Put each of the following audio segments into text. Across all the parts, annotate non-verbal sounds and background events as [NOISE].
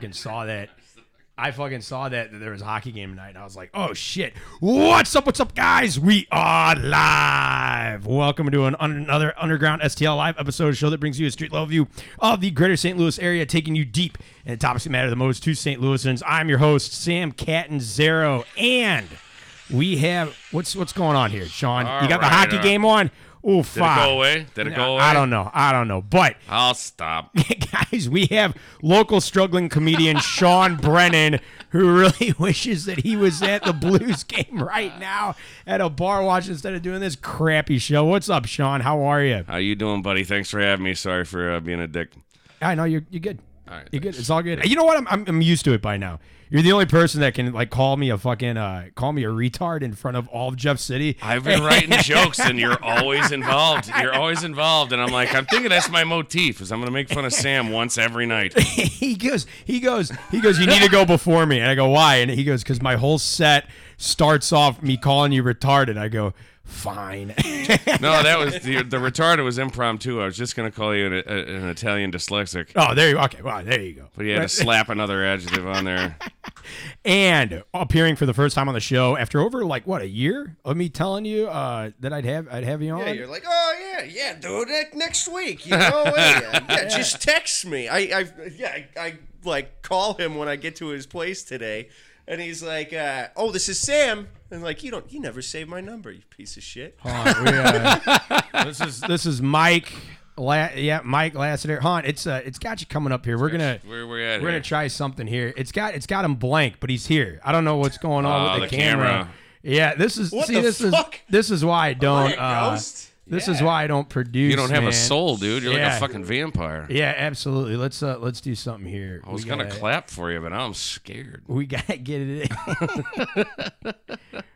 fucking saw that. I fucking saw that, that there was a hockey game tonight, and I was like, "Oh shit! What's up? What's up, guys? We are live. Welcome to an another Underground STL live episode of show that brings you a street level view of the Greater St. Louis area, taking you deep in the topics that matter the most to St. Louisans. I'm your host, Sam Catanzaro, and we have what's what's going on here, Sean? All you got the hockey right. game on? Oh, Did it go away? Did it go away? I don't know. I don't know, but I'll stop. [LAUGHS] guys, we have local struggling comedian [LAUGHS] Sean Brennan, who really [LAUGHS] wishes that he was at the Blues game right now at a bar watch instead of doing this crappy show. What's up, Sean? How are you? How you doing, buddy? Thanks for having me. Sorry for uh, being a dick. I know you're you're good. All right, You're good. It's all good. You know what? I'm, I'm I'm used to it by now. You're the only person that can like call me a fucking uh call me a retard in front of all of Jeff City. I've been writing [LAUGHS] jokes, and you're always involved. You're always involved, and I'm like, I'm thinking that's my motif. Is I'm gonna make fun of Sam once every night. [LAUGHS] he goes, he goes, he goes, you need to go before me. And I go, why? And he goes, because my whole set starts off me calling you retarded. I go, fine. [LAUGHS] No, that was the, the retarded was impromptu. I was just gonna call you an, a, an Italian dyslexic, oh, there you Okay, well, there you go. but you had to slap another adjective on there. [LAUGHS] And appearing for the first time on the show after over like what a year of me telling you uh, that I'd have I'd have you on. Yeah, you're like, oh yeah, yeah, dude, ne- next week, you know, hey, uh, yeah, [LAUGHS] just text me. I, I, yeah, I, I like call him when I get to his place today, and he's like, uh, oh, this is Sam, and like, you don't, you never save my number, you piece of shit. Hold on, we, uh, [LAUGHS] this is this is Mike. La- yeah, Mike Lassiter. Hon, it's uh, it's got you coming up here. We're gonna Where we at? we're gonna try something here. It's got it's got him blank, but he's here. I don't know what's going on Oh, with the, the camera. camera. Yeah, this is What see the this fuck? is this is why I don't What uh, ghost? This is why I don't produce. You don't have man. a soul, dude. You're like a fucking vampire. Yeah, absolutely. Let's uh let's do something here. I was We gonna gotta- clap for you, but now I'm scared. We gotta get it in. [LAUGHS]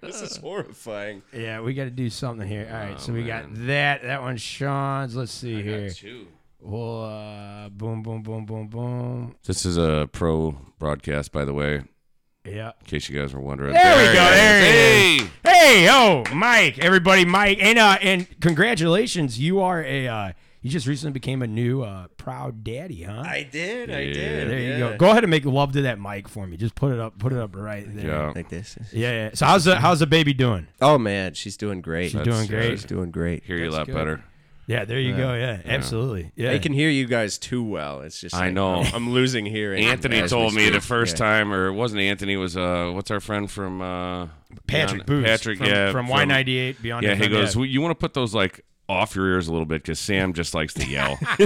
This is horrifying. yeah, we gotta do something here. All right, Oh, so we got that. That one's Sean's. Let's see here. Two. Well, uh, boom, boom, boom, boom, boom. This is a pro broadcast, by the way, in case you guys were wondering. There we go, is. there he hey! is. Hey, oh, Mike, everybody, Mike, and uh, and congratulations, you are a uh, you just recently became a new uh, proud daddy, huh? I did, I Yeah. did. there you go. Go ahead and make love to that mic for me. Just put it up, put it up right there. Yeah. Like this. Yeah, yeah. So how's the how's the baby doing? Oh man, she's doing great. She's doing great. She's doing great. Hear you a lot good. better. Yeah, there you go. Yeah, absolutely. Yeah. I can hear you guys too well. It's just I like, know. I'm, I'm losing hearing. [LAUGHS] Anthony told me the first Yeah. time, or it wasn't Anthony, it was uh, what's our friend from uh, Patrick Beyond- Booth. Patrick, from, yeah, from Y98 Beyond. Yeah, he goes, well, you want to put those like off your ears a little bit because Sam just likes to yell. [LAUGHS]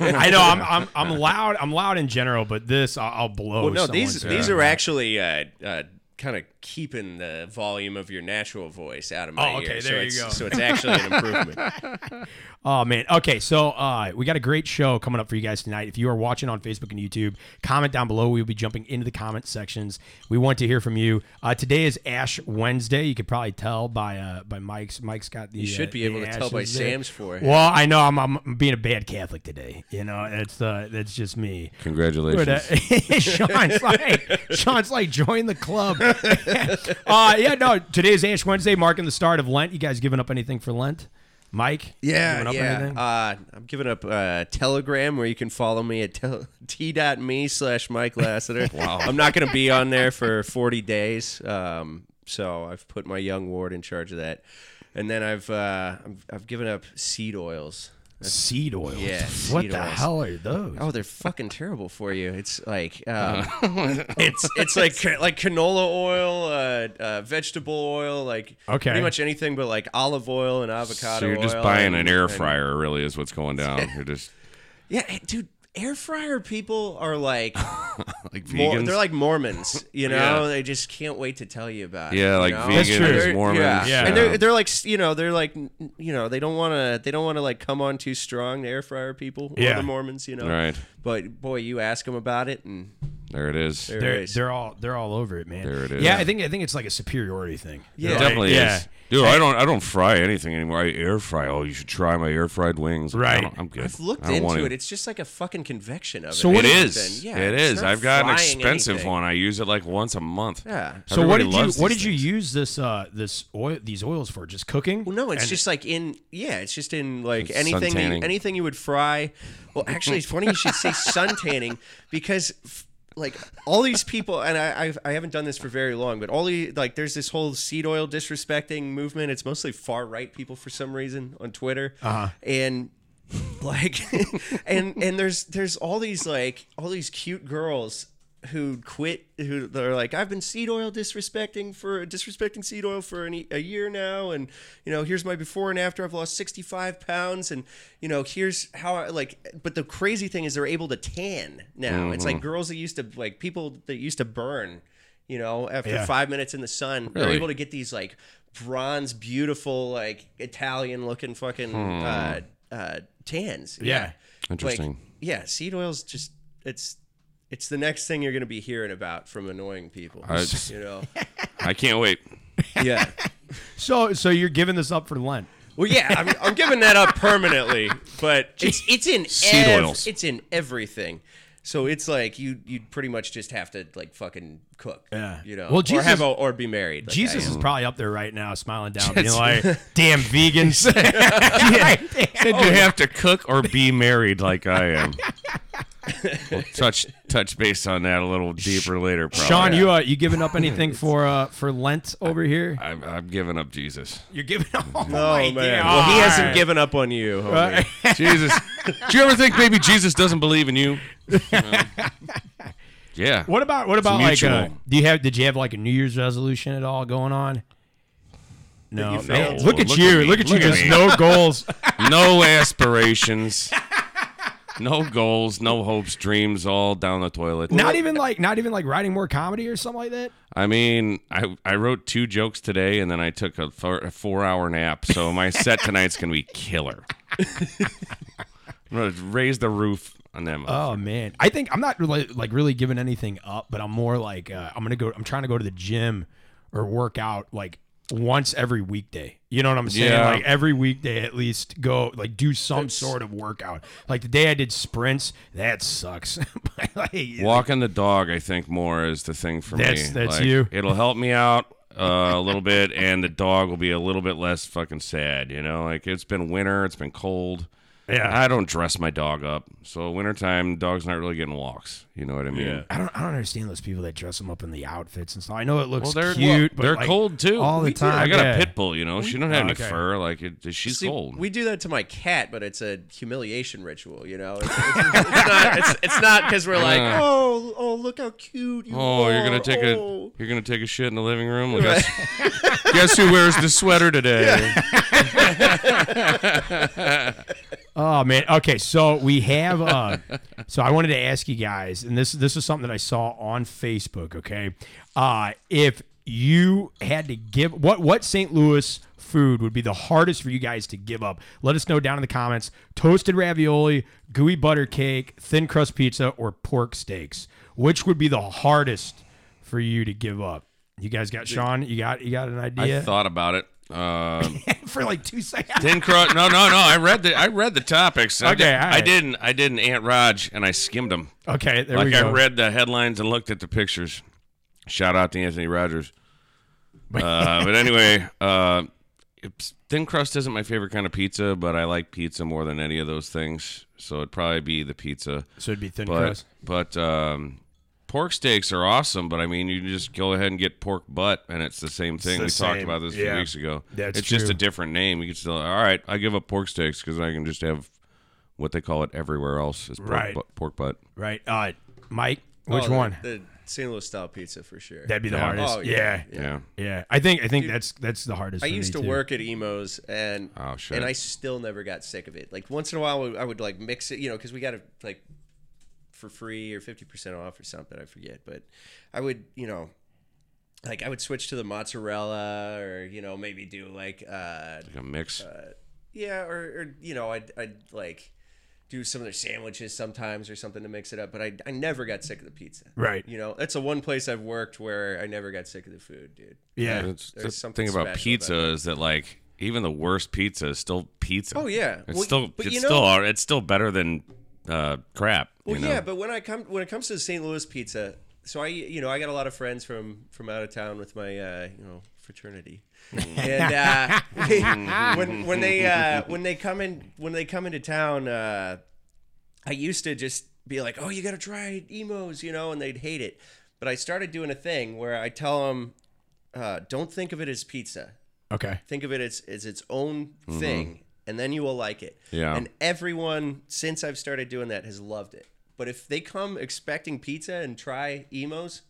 I know I'm, I'm I'm loud. I'm loud in general, but this I'll, I'll blow. Well, no, these someone's these are actually uh, uh, kind of keeping the volume of your natural voice out of my Oh, okay, ear. there so you go. So it's actually an improvement. [LAUGHS] Oh man. Okay, so uh, we got a great show coming up for you guys tonight. If you are watching on Facebook and YouTube, comment down below. We'll be jumping into the comment sections. We want to hear from you. Uh, today is Ash Wednesday. You could probably tell by uh, by Mike's. Mike's got the. You should uh, be able to tell by ashes there. Sam's forehead. Well, I know I'm, I'm being a bad Catholic today. You know, that's uh, that's just me. Congratulations. But, uh, [LAUGHS] Sean's like, Sean's like, join the club. [LAUGHS] uh, yeah, no, Today is Ash Wednesday, marking the start of Lent. You guys giving up anything for Lent? Mike? Yeah, yeah. Uh, I'm giving up uh, Telegram where you can follow me at tel- [LAUGHS] t.me slash Mike Lassiter. [LAUGHS] wow. I'm not going to be on there for 40 days. Um, so I've put my young ward in charge of that. And then I've uh, I've, I've given up seed oils. Seed oils. Yeah, What seed the oils. hell are those? Oh, they're fucking terrible for you. It's like um, [LAUGHS] it's it's like [LAUGHS] like canola oil, uh, uh, vegetable oil, like Okay. pretty much anything but like olive oil and avocado. so you're just oil buying and- an air and- fryer, really, is what's going down. You're just [LAUGHS] Yeah, dude. Air fryer people are like [LAUGHS] like Mor- vegans. they're like Mormons, you know. Yeah. They just can't wait to tell you about it. Yeah, you like know? That's true. vegans, They're- Mormons. Yeah. Yeah. and they're they're like you know they're like you know they don't want to they don't want to like come on too strong. The air fryer people, or Yeah. the Mormons, you know. Right. But boy, you ask them about it, and There it is. There- they're, it is. they're all they're all over it, man. There it is. Yeah, I think I think it's like a superiority thing. Yeah. It definitely like- yeah. Is. Dude, I don't I don't fry anything anymore. I air fry. Oh, you should try my air fried wings. Right. I'm good. I've looked I don't want into it. It's just like a fucking convection of So it. what It do you- is. Yeah, it it's I've got an expensive anything. one. I use it like once a month. Yeah. So what did you what did you things. use this uh this oil these oils for? Just cooking? Well, no, it's And- just like in yeah, it's just in like It's anything you, anything you would fry. Well, actually, it's funny you should say [LAUGHS] sun tanning because f- like all these people, and I I've, I haven't done this for very long, but all the like there's this whole seed oil disrespecting movement. It's mostly far right people for some reason on Twitter, uh-huh. and like [LAUGHS] and and there's there's all these like all these cute girls who quit who they're like i've been seed oil disrespecting for disrespecting seed oil for an, a year now and you know here's my before and after i've lost 65 pounds and you know here's how i like but the crazy thing is they're able to tan now mm-hmm. it's like mm-hmm. girls that used to like people that used to burn you know after yeah. five minutes in the sun really? they're able to get these like bronze beautiful like italian looking fucking hmm. uh, uh, tans yeah, yeah. interesting like, yeah seed oil's just it's it's the next thing you're going to be hearing about from annoying people. I, you know, [LAUGHS] I can't wait. Yeah. so, so you're giving this up for Lent? Well, yeah, I'm, I'm giving that up permanently, but [LAUGHS] it's it's in seed ev- oils. It's in everything. So it's like you you'd pretty much just have to like fucking cook. Yeah. You know. Well, Jesus, or have a, or be married. Like Jesus is probably up there right now, smiling down, being like, [LAUGHS] "Damn vegans." yeah. Said you oh. have to cook or be married, like I am. [LAUGHS] we'll touch touch base on that a little deeper later. Probably. Sean, you uh, you giving up anything [LAUGHS] for uh for Lent over here? I'm, I'm giving up Jesus. You're giving up. Oh, man. Well, he hasn't given up on you. Right. [LAUGHS] Jesus. Do you ever think maybe Jesus doesn't believe in you? yeah. What about what about like? Uh, do you have? Did you have like a New Year's resolution at all going on? No, look at look you. At look at you. Just no goals, no aspirations no goals, no hopes, dreams, all down the toilet. Not even like, not even like writing more comedy or something like that. I mean, I I wrote two jokes today, and then I took a, a four hour nap. So my set tonight's gonna be killer. I'm gonna raise the roof on them. Oh man, I think I'm not really like really giving anything up, but I'm more like uh, I'm gonna go. I'm trying to go to the gym or work out like once every weekday. You know what I'm saying? Yeah. Like every weekday at least go like do some That's, sort of workout. Like the day I did sprints, that sucks. [LAUGHS] like, Walking the dog, I think more is the thing for that's, me. That's like, you. It'll help me out uh, a little bit, and the dog will be a little bit less fucking sad. You know, like it's been winter, it's been cold. Yeah. I don't dress my dog up. So wintertime, dog's not really getting walks. You know what I mean? Yeah. I don't I don't understand those people that dress them up in the outfits and stuff. I know it looks well, they're, cute, well, but they're like, cold too. All the time. I got yeah. a pit bull, you know. She don't have oh, any okay. fur. Like it, she's See, cold. We do that to my cat, but it's a humiliation ritual, you know. It's, it's, it's not it's, it's not because we're like, uh, oh, oh, look how cute you Oh, are. you're gonna take oh. a you're gonna take a shit in the living room. Well, guess, guess who wears the sweater today? [LAUGHS] [LAUGHS] Oh man. Okay, so we have uh [LAUGHS] so I wanted to ask you guys, and this this is something that I saw on Facebook, okay? Uh if you had to give what what St. Louis food would be the hardest for you guys to give up? Let us know down in the comments. Toasted ravioli, gooey butter cake, thin crust pizza, or pork steaks. Which would be the hardest for you to give up? You guys got Sean? You got you got an idea? I thought about it. Um, [LAUGHS] for like two seconds. Thin crust? No, no, no. I read the I read the topics. I okay, did, right. I didn't. I didn't. Aunt Raj, and I skimmed them. Okay, there like we go. I read the headlines and looked at the pictures. Shout out to Anthony Rogers. Uh, but [LAUGHS] anyway, uh, thin crust isn't my favorite kind of pizza, but I like pizza more than any of those things. So it'd probably be the pizza. So it'd be thin but, crust. But um, pork steaks are awesome, but I mean, you just go ahead and get pork butt, and it's the same thing. The we same. talked about this a few weeks ago. That's it's true. just a different name. You can still, all right, I give up pork steaks because I can just have what they call it everywhere else is pork, right. bu- pork butt. Right. Uh, Mike, which oh, the, one? The St. Louis style pizza for sure. That'd be the Yeah. hardest. Oh, yeah. yeah, Yeah. Yeah. yeah. I think I think that's that's the hardest. I for used me to too. work at Imo's, and Oh, shit. and I still never got sick of it. Like once in a while, I would, like mix it, you know, because we got to like for free or fifty percent off or something. I forget, but I would, you know, like I would switch to the mozzarella, or you know, maybe do like, uh, Like a mix. yeah, or, or you know, I'd, I'd like do some of their sandwiches sometimes or something to mix it up. But I, I never got sick of the pizza. Right. You know, that's the one place I've worked where I never got sick of the food, dude. Yeah. It's, there's the something thing about pizza about that. is that like even the worst pizza is still pizza. Oh yeah, It's Well, still it's you still know- it's still better than uh, crap. Well, you know? yeah, but when I come when it comes to the St. Louis pizza, so I you know I got a lot of friends from from out of town with my uh, you know fraternity, and uh, [LAUGHS] when when they uh, when they come in when they come into town, uh, I used to just be like, "Oh, you got to try Imo's," you know, and they'd hate it. But I started doing a thing where I tell them, uh, "Don't think of it as pizza. Okay. Think of it as, as its own thing, and then you will like it." Yeah. And everyone since I've started doing that has loved it. But if they come expecting pizza and try Imo's,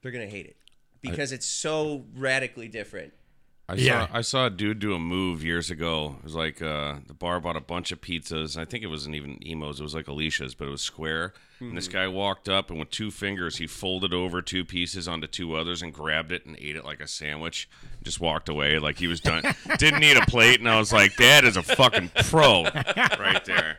they're gonna hate it because it's so radically different. I Yeah. saw I saw a dude do a move years ago. It was like uh, the bar bought a bunch of pizzas. I think it wasn't even Imo's. It was like Alicia's, but it was square. And this guy walked up and with two fingers he folded over two pieces onto two others and grabbed it and ate it like a sandwich. Just walked away like he was done. [LAUGHS] Didn't need a plate. And I was like, that is a fucking pro [LAUGHS] right there.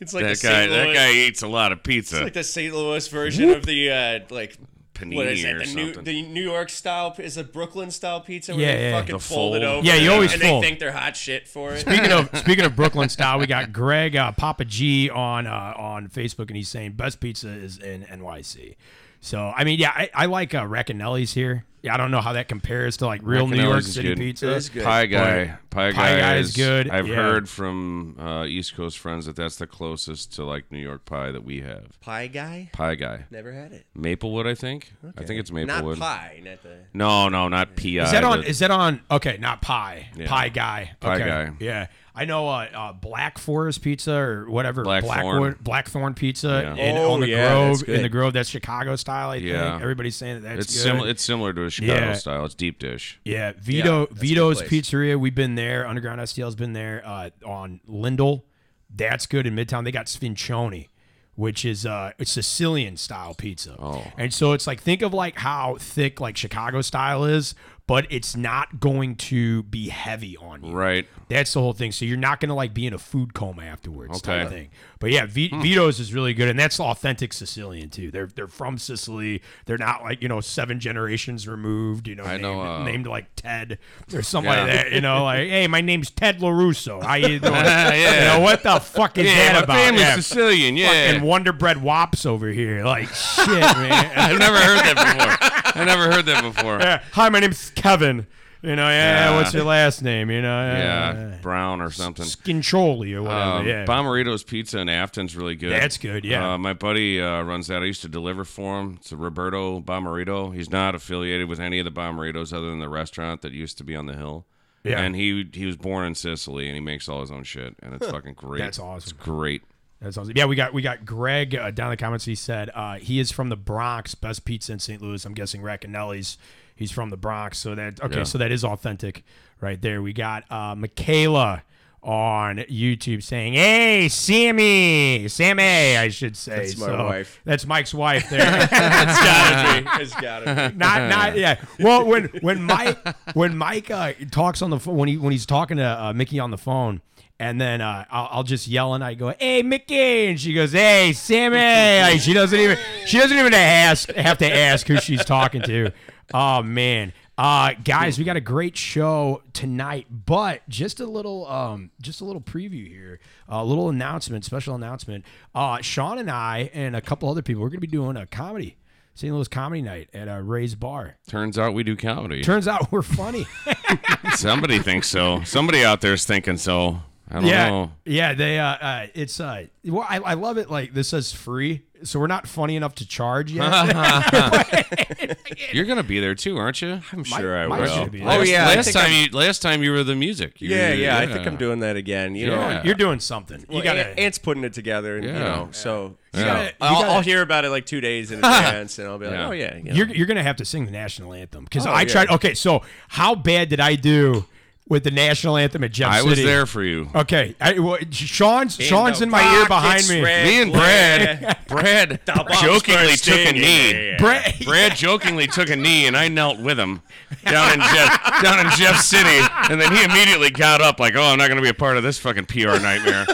It's like That guy St. that guy eats a lot of pizza. It's like the St. Louis version of the uh, like Panini what is it? or The new the New York style is a Brooklyn style pizza where Yeah, they yeah. fucking The fold it over. Yeah, you always and fold. they think they're hot shit for it. Speaking of [LAUGHS] speaking of Brooklyn style, we got Greg uh, Papa G on uh, on Facebook, and he's saying best pizza is in NYC. So I mean, yeah, I, I like uh, Racanelli's here. Yeah, I don't know how that compares to like real New York City good. pizza. It is good. Pie guy, pie guy, Pie Guy is good, I've yeah. heard from uh, East Coast friends that that's the closest to like New York pie that we have. Pie guy? Pie guy, Never had it. Maplewood, I think. I think it's Maplewood. Not pie, not the. No, no, not pi. Is that on? but- Is that on? Okay, not pie. Yeah. Pie guy. Pie. Guy. Yeah, I know. Uh, uh, Black Forest Pizza or whatever. Blackthorn. Blackwood, Blackthorn Pizza Yeah. in, Oh, on the yeah, Grove. In the. Grove, that's Chicago style. I Yeah. think everybody's saying that that's it's similar. It's similar to a Chicago Yeah. style. It's deep dish. Yeah, Vito that's Vito's. Pizzeria. We've been there. Underground STL's been there uh, on Lindell. That's good in Midtown. They got Sfincioni, which is uh, a Sicilian style pizza. Oh. and so it's like think of like how thick like Chicago style is, but it's not going to be heavy on you. Right. That's the whole thing. So you're not going to like be in a food coma afterwards. type Okay. thing. But yeah, v- Vito's is really good, and that's authentic Sicilian too. They're they're from Sicily. They're not like you know seven generations removed. You know, I named, know, uh, named like Ted or something Yeah. like that. You know, like hey, my name's Ted Larusso. How you [LAUGHS] doing? Yeah. You know what the fuck is Yeah, that my about? family's Yeah, Sicilian. Yeah. fucking Wonder Bread Wops over here. Like shit, [LAUGHS] man. I've never heard that before. I never heard that before. [LAUGHS] Yeah. Hi, my name's Kevin. You know, yeah, Yeah. what's your last name? You know, Yeah, Brown or something. Skincholi or whatever. Um, yeah. Bomarito's Pizza in Afton's really good. That's good, yeah. Uh, my buddy uh, runs that. I used to deliver for him. It's a Roberto Bomarito. He's not affiliated with any of the Bomaritos other than the restaurant that used to be on the hill. Yeah. And he he was born in Sicily and he makes all his own shit and it's fucking great. That's awesome. It's great. That's awesome. Yeah, we got we got Greg uh, down in the comments. He said uh, he is from the Bronx, best pizza in St. Louis. I'm guessing Racanelli's. He's from the Bronx, so that okay, Yeah. so that is authentic, right there. We got uh, Michaela on YouTube saying, "Hey, Sammy, Sammy, I should say." That's my So, wife. That's Mike's wife [LAUGHS] there. It's gotta be. It's gotta be. [LAUGHS] not not yeah. Well, when when Mike when Mike uh, talks on the phone when he when he's talking to uh, Mickey on the phone, and then uh, I'll, I'll just yell and I go, "Hey, Mickey!" and she goes, "Hey, Sammy!" Like, she doesn't even she doesn't even ask have to ask who she's talking to. Oh man. Uh, guys, we got a great show tonight, but just a little, um, just a little preview here, a little announcement, special announcement. Uh, Sean and I and a couple other people, we're gonna be doing a comedy, St. Louis Comedy Night at a Ray's Bar. Turns out we do comedy. Turns out we're funny. [LAUGHS] Somebody thinks so. Somebody out there's thinking so. I don't yeah, know. yeah. They, uh, uh, it's, uh, well, I, I love it. Like this says free, so we're not funny enough to charge yet. [LAUGHS] [LAUGHS] You're gonna be there too, aren't you? I'm sure I Mike's will. gonna be. Oh Last- yeah, I Last think time I'm- you last time you were the music. You yeah, were- yeah, I think I'm doing that again. You know, Yeah. You're doing something. You Well, gotta. Ant- Ant's putting it together, and you Yeah. know, so Yeah. gotta- you I'll, gotta- I'll hear about it like two days in advance, and I'll be like, Yeah. oh yeah, you know. You're, you're gonna have to sing the national anthem because Oh, I yeah. tried. Okay, so how bad did I do with the national anthem at Jeff City. I City? was there for you. Okay, I, well, Sean's In Sean's in my ear behind me. Me and Brad, Brad bombs jokingly took a knee. yeah, yeah. Brad, Brad jokingly took a knee, and I knelt with him down in Jeff down in Jeff City, and then he immediately got up like, "Oh, I'm not going to be a part of this fucking PR nightmare."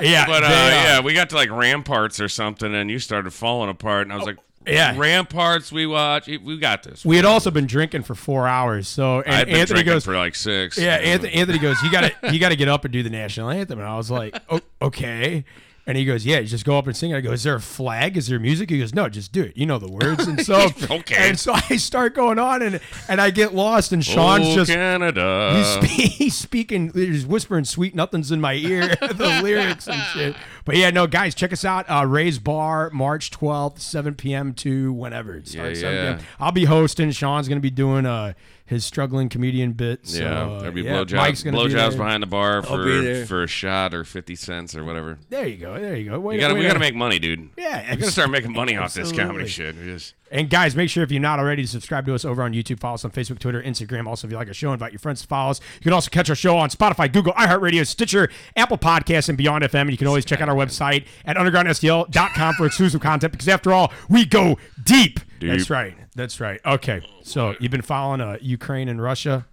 yeah, But uh, they, yeah, we got to like Ramparts or something, and you started falling apart, and I was like, yeah. Ramparts, we watch, we got this." We had also been drinking for four hours, so I've been Anthony drinking goes, for like six. Yeah, Anthony, Anthony goes, you gotta you gotta get up and do the national anthem, and I was like, oh, okay. And he goes, yeah, just go up and sing. it. I go, is there a flag? Is there music? He goes, no, just do it. You know the words. And so, [LAUGHS] Okay. [LAUGHS] And so I start going on, and and I get lost, and Sean's oh, just Canada. he's, [LAUGHS] he's speaking, he's whispering sweet nothings in my ear, the lyrics and shit. But yeah, no, guys, check us out. Uh, Ray's Bar, March 12th, 7 p.m. to whenever. It starts, Yeah, 7 yeah. I'll be hosting. Sean's going to be doing uh, his struggling comedian bit. So, yeah, uh, there'll be yeah, blowjobs, Mike's gonna be blowjobs there. behind the bar for be for a shot or fifty cents or whatever. There you go. There you go. Wait, We gotta wait we gotta make money, dude. Yeah, we gotta start making money off this comedy shit. Just And guys, make sure if you're not already to subscribe to us over on YouTube, follow us on Facebook, Twitter, Instagram. Also, if you like our show, invite your friends to follow us. You can also catch our show on Spotify, Google, iHeartRadio, Stitcher, Apple Podcasts, and Beyond FM. And you can always check out our website at undergroundstl.com for exclusive content because after all, we go deep. That's right. That's right. Okay. So you've been following uh, Ukraine and Russia,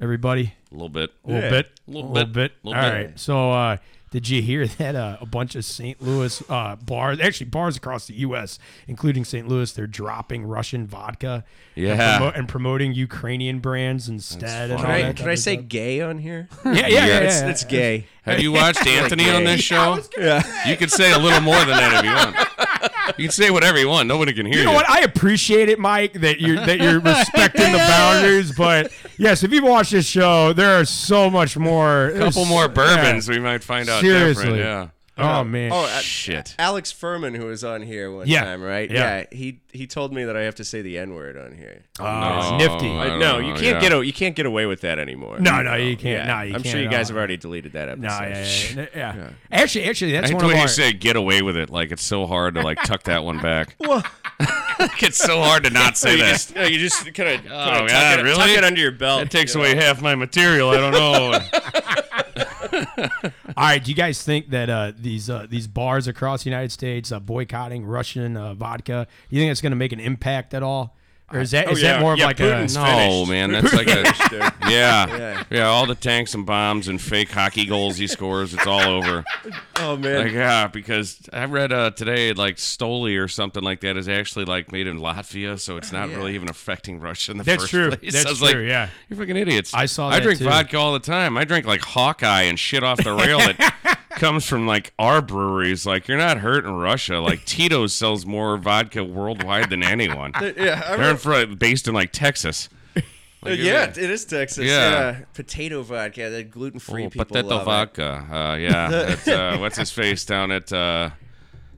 everybody? a little bit. A little Yeah. bit. Little a little bit. bit. Little All bit. right. So, uh, did you hear [LAUGHS] that uh, a bunch of St. Louis uh, bars, actually bars across the U.S., including St. Louis, they're dropping Russian vodka and, Yeah. promo- and promoting Ukrainian brands instead. And Can I, can I say stuff. gay on here? Yeah, [LAUGHS] yeah, yeah. yeah, It's, it's gay. Have you watched Anthony on this [LAUGHS] show? Yeah. You could say a little more than that if you want. [LAUGHS] You can say whatever you want. Nobody can hear you. You know what? I appreciate it, Mike, that you're that you're [LAUGHS] respecting the boundaries. But yes, if you've watched this show, there are so much more. A couple more bourbons, we might find out Seriously. different. Yeah. Oh man. Oh, uh, Shit. Alex Furman, who was on here one Yeah. time, right? Yeah. He he told me that I have to say the N word on here. Oh, it's No, nifty. I don't no, know, you can't yeah. get a, you can't get away with that anymore. No, no, you can't. Yeah. No, you I'm can't sure you at guys all. have already deleted that episode. No, yeah, yeah, [LAUGHS] yeah, yeah. Actually, actually, that's I hate one the of way our. you say get away with it. Like it's so hard to like tuck that one back. [LAUGHS] Like, it's so hard to not say [LAUGHS] you that. just, no, you just kind of Oh, tuck, God, it, really? tuck it under your belt. That takes you know? away half my material. I don't know. [LAUGHS] All right, do you guys think that uh, these uh, these bars across the United States uh, boycotting Russian uh, vodka? Do you think it's going to make an impact at all, or is that is Oh, yeah. that more of Yeah, like Putin's a no, finished. man, that's like a [LAUGHS] yeah, Yeah. yeah. All the tanks and bombs and fake hockey goals he scores, it's all over. [LAUGHS] Oh man. Like yeah, because I read uh, today like Stoli or something like that is actually like made in Latvia, so it's not Yeah. really even affecting Russia in the That's first true. place. [LAUGHS] That's I was true, Like, yeah. you're fucking idiots. I saw I drink too. vodka all the time. I drink like Hawkeye and shit off the rail that comes from like our breweries. Like you're not hurting Russia. Like [LAUGHS] Tito's sells more vodka worldwide than anyone. [LAUGHS] yeah, I They're remember, in for, based in like Texas. Like, yeah, it is Texas. Yeah. Yeah, potato vodka, that gluten free Oh, people potato love it. vodka. Uh, yeah, [LAUGHS] that's, uh, what's his face down at uh,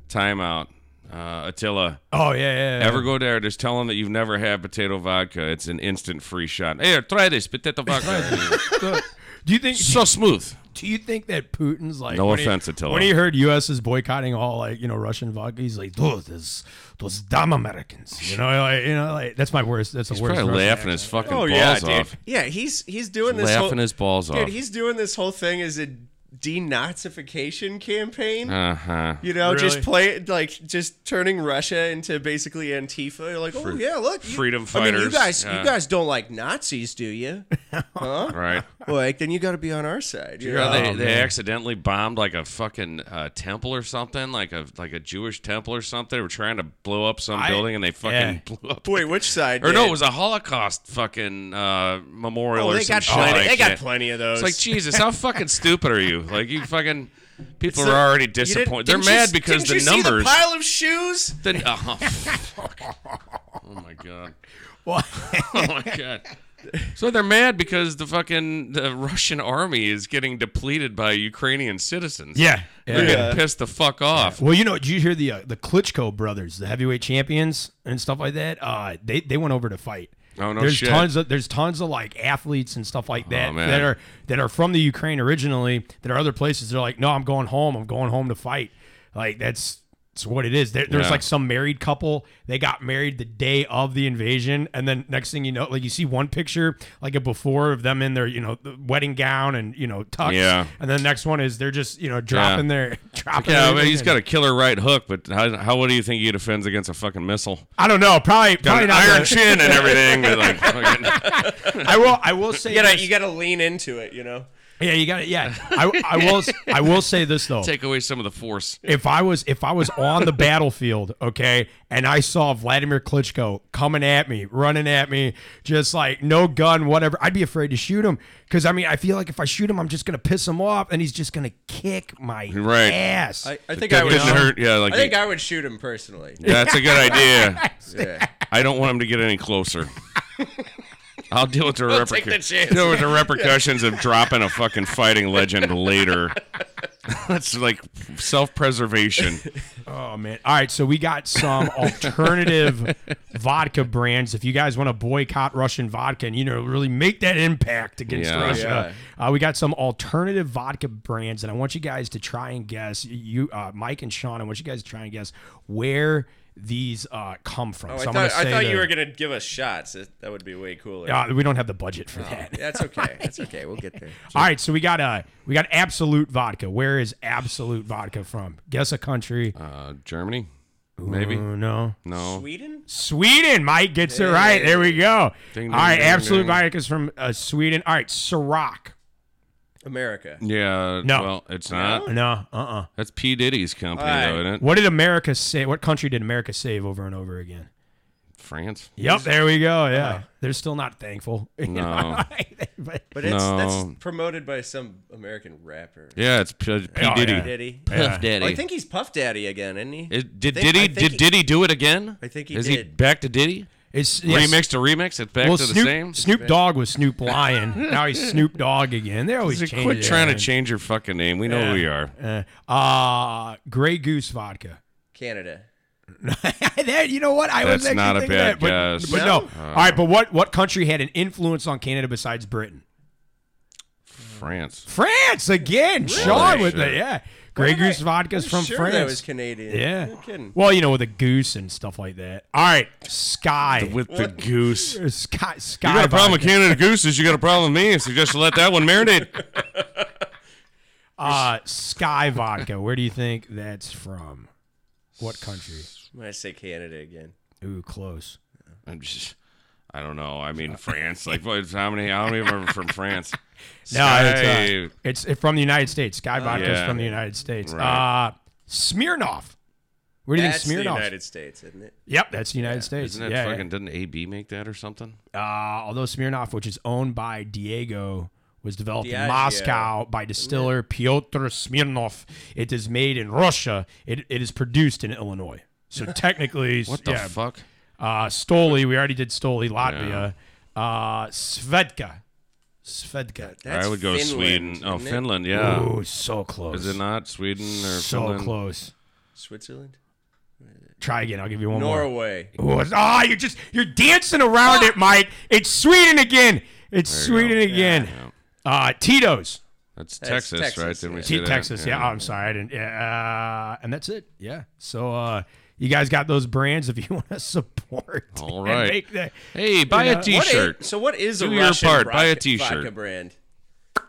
Timeout? Uh, Attila. oh yeah, yeah, yeah. Ever go there? Just tell them that you've never had potato vodka. It's an instant free shot. Here, try this potato vodka. Do you think? so smooth. Do you think that Putin's like? No when he- offense, Attila. When he heard U.S. is boycotting all like you know Russian vodka, he's like, those those, those dumb Americans. You know, like you know, like that's my worst. That's the He's worst. probably Russian laughing his fucking Oh balls yeah, dude. off. Yeah, he's he's doing this Laughing whole, his balls dude. off. He's doing this whole thing as a denazification campaign. Uh huh. You know, just Really? play like just turning Russia into basically Antifa. You're like, oh yeah, look, you- freedom I mean, you guys, yeah. you guys don't like Nazis, do you? [LAUGHS] huh? Right. Like, then you got to be on our side. You You know, know? they, Oh, they accidentally bombed like a fucking uh, temple or something, like a like a Jewish temple or something. They were trying to blow up some I- building and they fucking yeah. [LAUGHS] blew up. Wait, which side? Or no, it was a Holocaust fucking uh, memorial Oh, or they some got plenty. like they got plenty of those. It's like Jesus, how fucking stupid are you? Like [LAUGHS] you fucking people So- are already disappointed. They're didn't you- mad because didn't the you numbers. See the pile of shoes. the- [LAUGHS] oh, fuck. oh my god. Well, Oh my god. So they're mad because the fucking the Russian army is getting depleted by Ukrainian citizens. yeah, They're yeah. getting pissed the fuck off. Well, you know, did you hear the uh, the Klitschko brothers, the heavyweight champions and stuff like that? Uh, they they went over to fight. Oh, no there's shit. tons of there's tons of like athletes and stuff like oh, that Oh, that are that are from the Ukraine originally. That are other places. They're like, no, I'm going home. I'm going home to fight. Like that's. That's what it is. There, there's Yeah. like some married couple. They got married the day of the invasion, and then next thing you know, like you see one picture, like a before of them in their, you know, the wedding gown and you know tux. Yeah. And then the next one is they're just you know dropping their [LAUGHS] dropping. Yeah, but everything he's and- got a killer right hook, but how, how what do you think he defends against a fucking missile? I don't know. Probably, Got probably an not. iron the- chin and everything. like, [LAUGHS] fucking- I will. I will say. You gotta, this. you gotta lean into it. You know. Yeah, you got it. Yeah, [LAUGHS] I, I will. I will say this though. take away some of the force. if I was if I was on the battlefield, okay, and I saw Vladimir Klitschko coming at me, running at me, just like no gun, whatever, I'd be afraid to shoot him because I mean I feel like if I shoot him, I'm just gonna piss him off, and he's just gonna kick my Right. ass. I, I think That I would. couldn't Shoot, hurt. Yeah, like I think I would shoot him personally. that's a good idea. [LAUGHS] Yeah. I don't want him to get any closer. [LAUGHS] [LAUGHS] I'll deal with the, take the deal with the [LAUGHS] repercussions of dropping a fucking fighting legend later. [LAUGHS] Let's like self-preservation. Oh man! All right, so we got some alternative vodka brands. If you guys want to boycott Russian vodka and you know really make that impact against Yeah. Russia, uh, we got some alternative vodka brands, and I want you guys to try and guess. You, uh, Mike and Sean, I want you guys to try and guess where these uh, come from. Oh, so I I'm thought, I thought the- you were gonna give us shots. That that would be way cooler. Uh, we don't have the budget for that. That's [LAUGHS] okay. That's okay. We'll get there. All right, so we got uh we got Absolut Vodka. Where is Absolut Vodka from? Guess a country. Uh, Germany, maybe. Oh, no. No. Sweden? Sweden. Mike gets it right. There we go. Ding, All right, ding, ding, Absolut ding. Vodka is from uh, Sweden. All right, Ciroc. America. Yeah. No. Well, it's not. No, uh, uh That's P Diddy's company, All right. though, isn't it? What did America say? What country did America save over and over again? France. Yep, there we go. Yeah, they're still not thankful. [LAUGHS] You know? [LAUGHS] No. But- But it's No. that's promoted by some American rapper. Yeah, it's P, P Oh, Diddy. yeah. Diddy. Puff Daddy. Oh, I think he's Puff Daddy again, isn't he? Is- did think- I Diddy think did he- Diddy do it again? I think he Is he did. back to Diddy? It's yes. Remix to remix. It's back Well, to the same. Snoop Dogg was Snoop Lion. [LAUGHS] now he's Snoop Dogg again. They always Just change Quit it, trying to change your fucking name. We know who you are. Uh, uh, Grey Goose vodka. Canada. [LAUGHS] that you know what? I was That's actually not a bad that, but, guess. But No? no. All right, but what what country had an influence on Canada besides Britain? France. France again. Sean with Shit. the yeah. Grey What did Goose vodka's I'm from sure France. That was Canadian. yeah. No kidding. Well, you know, with a goose and stuff like that. All right, Skyy. With the goose. [LAUGHS] Skyy. Skyy. You got a problem with vodka. Canada Gooses. You got a problem with me. I suggest you let that one marinate. [LAUGHS] Uh, Skyy vodka. Where do you think that's from? What country? When I'm gonna say Canada again. Ooh, close. I'm just, I don't know. I mean, France. [LAUGHS] Like, what? How many? How many of them are from France? No, it's, uh, it's it's from the United States. Skyy vodka is yeah. from the United States. Right. Uh, Smirnoff. Where do you That's think the United States, isn't it? Yep, that's the United States. Isn't that yeah, fucking? Didn't AB make that or something? Uh, although Smirnoff, which is owned by Diego, was developed in Moscow by distiller Pyotr Smirnov. It is made in Russia. It, it is produced in Illinois. So [LAUGHS] technically, What the yeah, fuck? Uh, Stoli, we already did Stoli, Latvia. Uh, Svedka. Svedka. That's I would go Finland, Sweden. Oh. Finland. Yeah. Ooh, so close. Is it not Sweden or so Finland? close. Switzerland. Try again. I'll give you one more. Norway. Ooh, it's- Ah, you're just you're dancing around it, Mike. It's Sweden again. It's Sweden go. again. Uh, Tito's. That's, That's Texas, Texas, right? Didn't we yeah. say T- that? Texas. Yeah. Oh, I'm sorry. I didn't. Yeah. Uh, and that's it. Yeah. So uh, you guys got those brands if you [LAUGHS] want to support. All right. make the- Hey, buy You know, a what T-shirt. What is, so what is a Do your Russian part. Buy a vodka- t-shirt. vodka brand?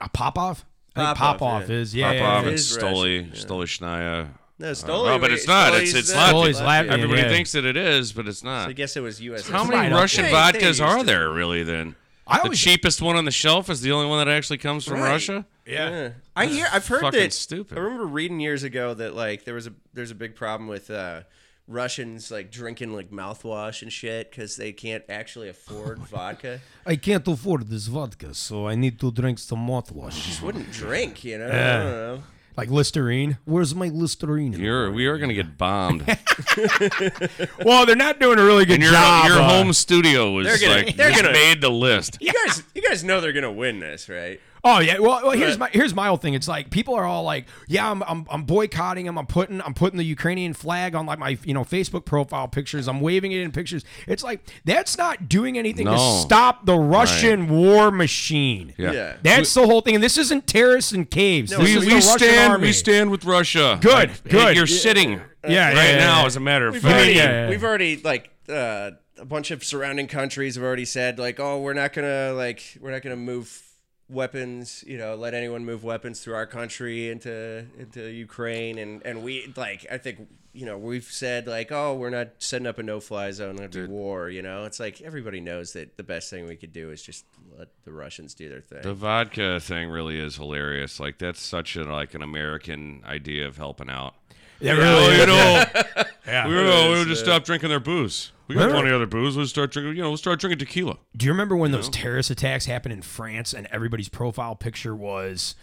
a pop off. I think Pop-Off, pop off yeah. is yeah. Pop yeah, off yeah. and is Stoli, Russian, yeah. Stolichnaya. No, Uh, Stoli. well, but it's not. Stoli's, It's it's uh, Latvian. Stoli's Latvian. Everybody yeah. thinks that it is, but it's So not. I guess it was U.S. How many right up Russian there. They- they vodkas used are to- there really? Then I the cheapest one on the shelf is the only one that actually comes from Right. Russia. Yeah. Yeah. I hear. I've heard fucking that. stupid. I remember reading years ago that like there was a there's a big problem with uh, Russians like drinking like mouthwash and shit because they can't actually afford [LAUGHS] vodka. I can't afford this vodka, so I need to drink some mouthwash. Just wouldn't drink, you know. I don't know. Like Listerine. Where's my Listerine? You're we are gonna get bombed. [LAUGHS] [LAUGHS] well, they're not doing a really good and your job. your uh, home studio was They're gonna- like they're just gonna- made the list. You guys, you guys know they're gonna win this, right? Oh yeah. Well, well here's my here's my whole thing. It's like people are all like, yeah, I'm, I'm I'm boycotting them. I'm putting I'm putting the Ukrainian flag on like my you know Facebook profile pictures. I'm waving it in pictures. It's like that's not doing anything to No. stop the Russian war machine. Yeah. Yeah. That's the whole thing. And this isn't terrorists in caves. No, This We, is we Russian stand army. we stand with Russia. Good, Like, hey, good. You're sitting Yeah, right yeah, yeah, now, yeah. as a matter of We've fact. already, yeah, yeah. we've already like uh, a bunch of surrounding countries have already said like, oh, we're not gonna like we're not gonna move weapons, you know, let anyone move weapons through our country into into Ukraine, and and we like I think you know we've said like, oh, we're not setting up a no fly zone, there'd be war, you know. It's like everybody knows that the best thing we could do is just let the Russians do their thing. The vodka thing really is hilarious. Like that's such a like an American idea of helping out. Yeah, really. you know, [LAUGHS] Yeah. we will we'll just stop drinking their booze. We got Remember- plenty of other booze. Let's start drinking. You know, let's start drinking tequila. Do you remember when those terrorist attacks happened in France and everybody's profile picture was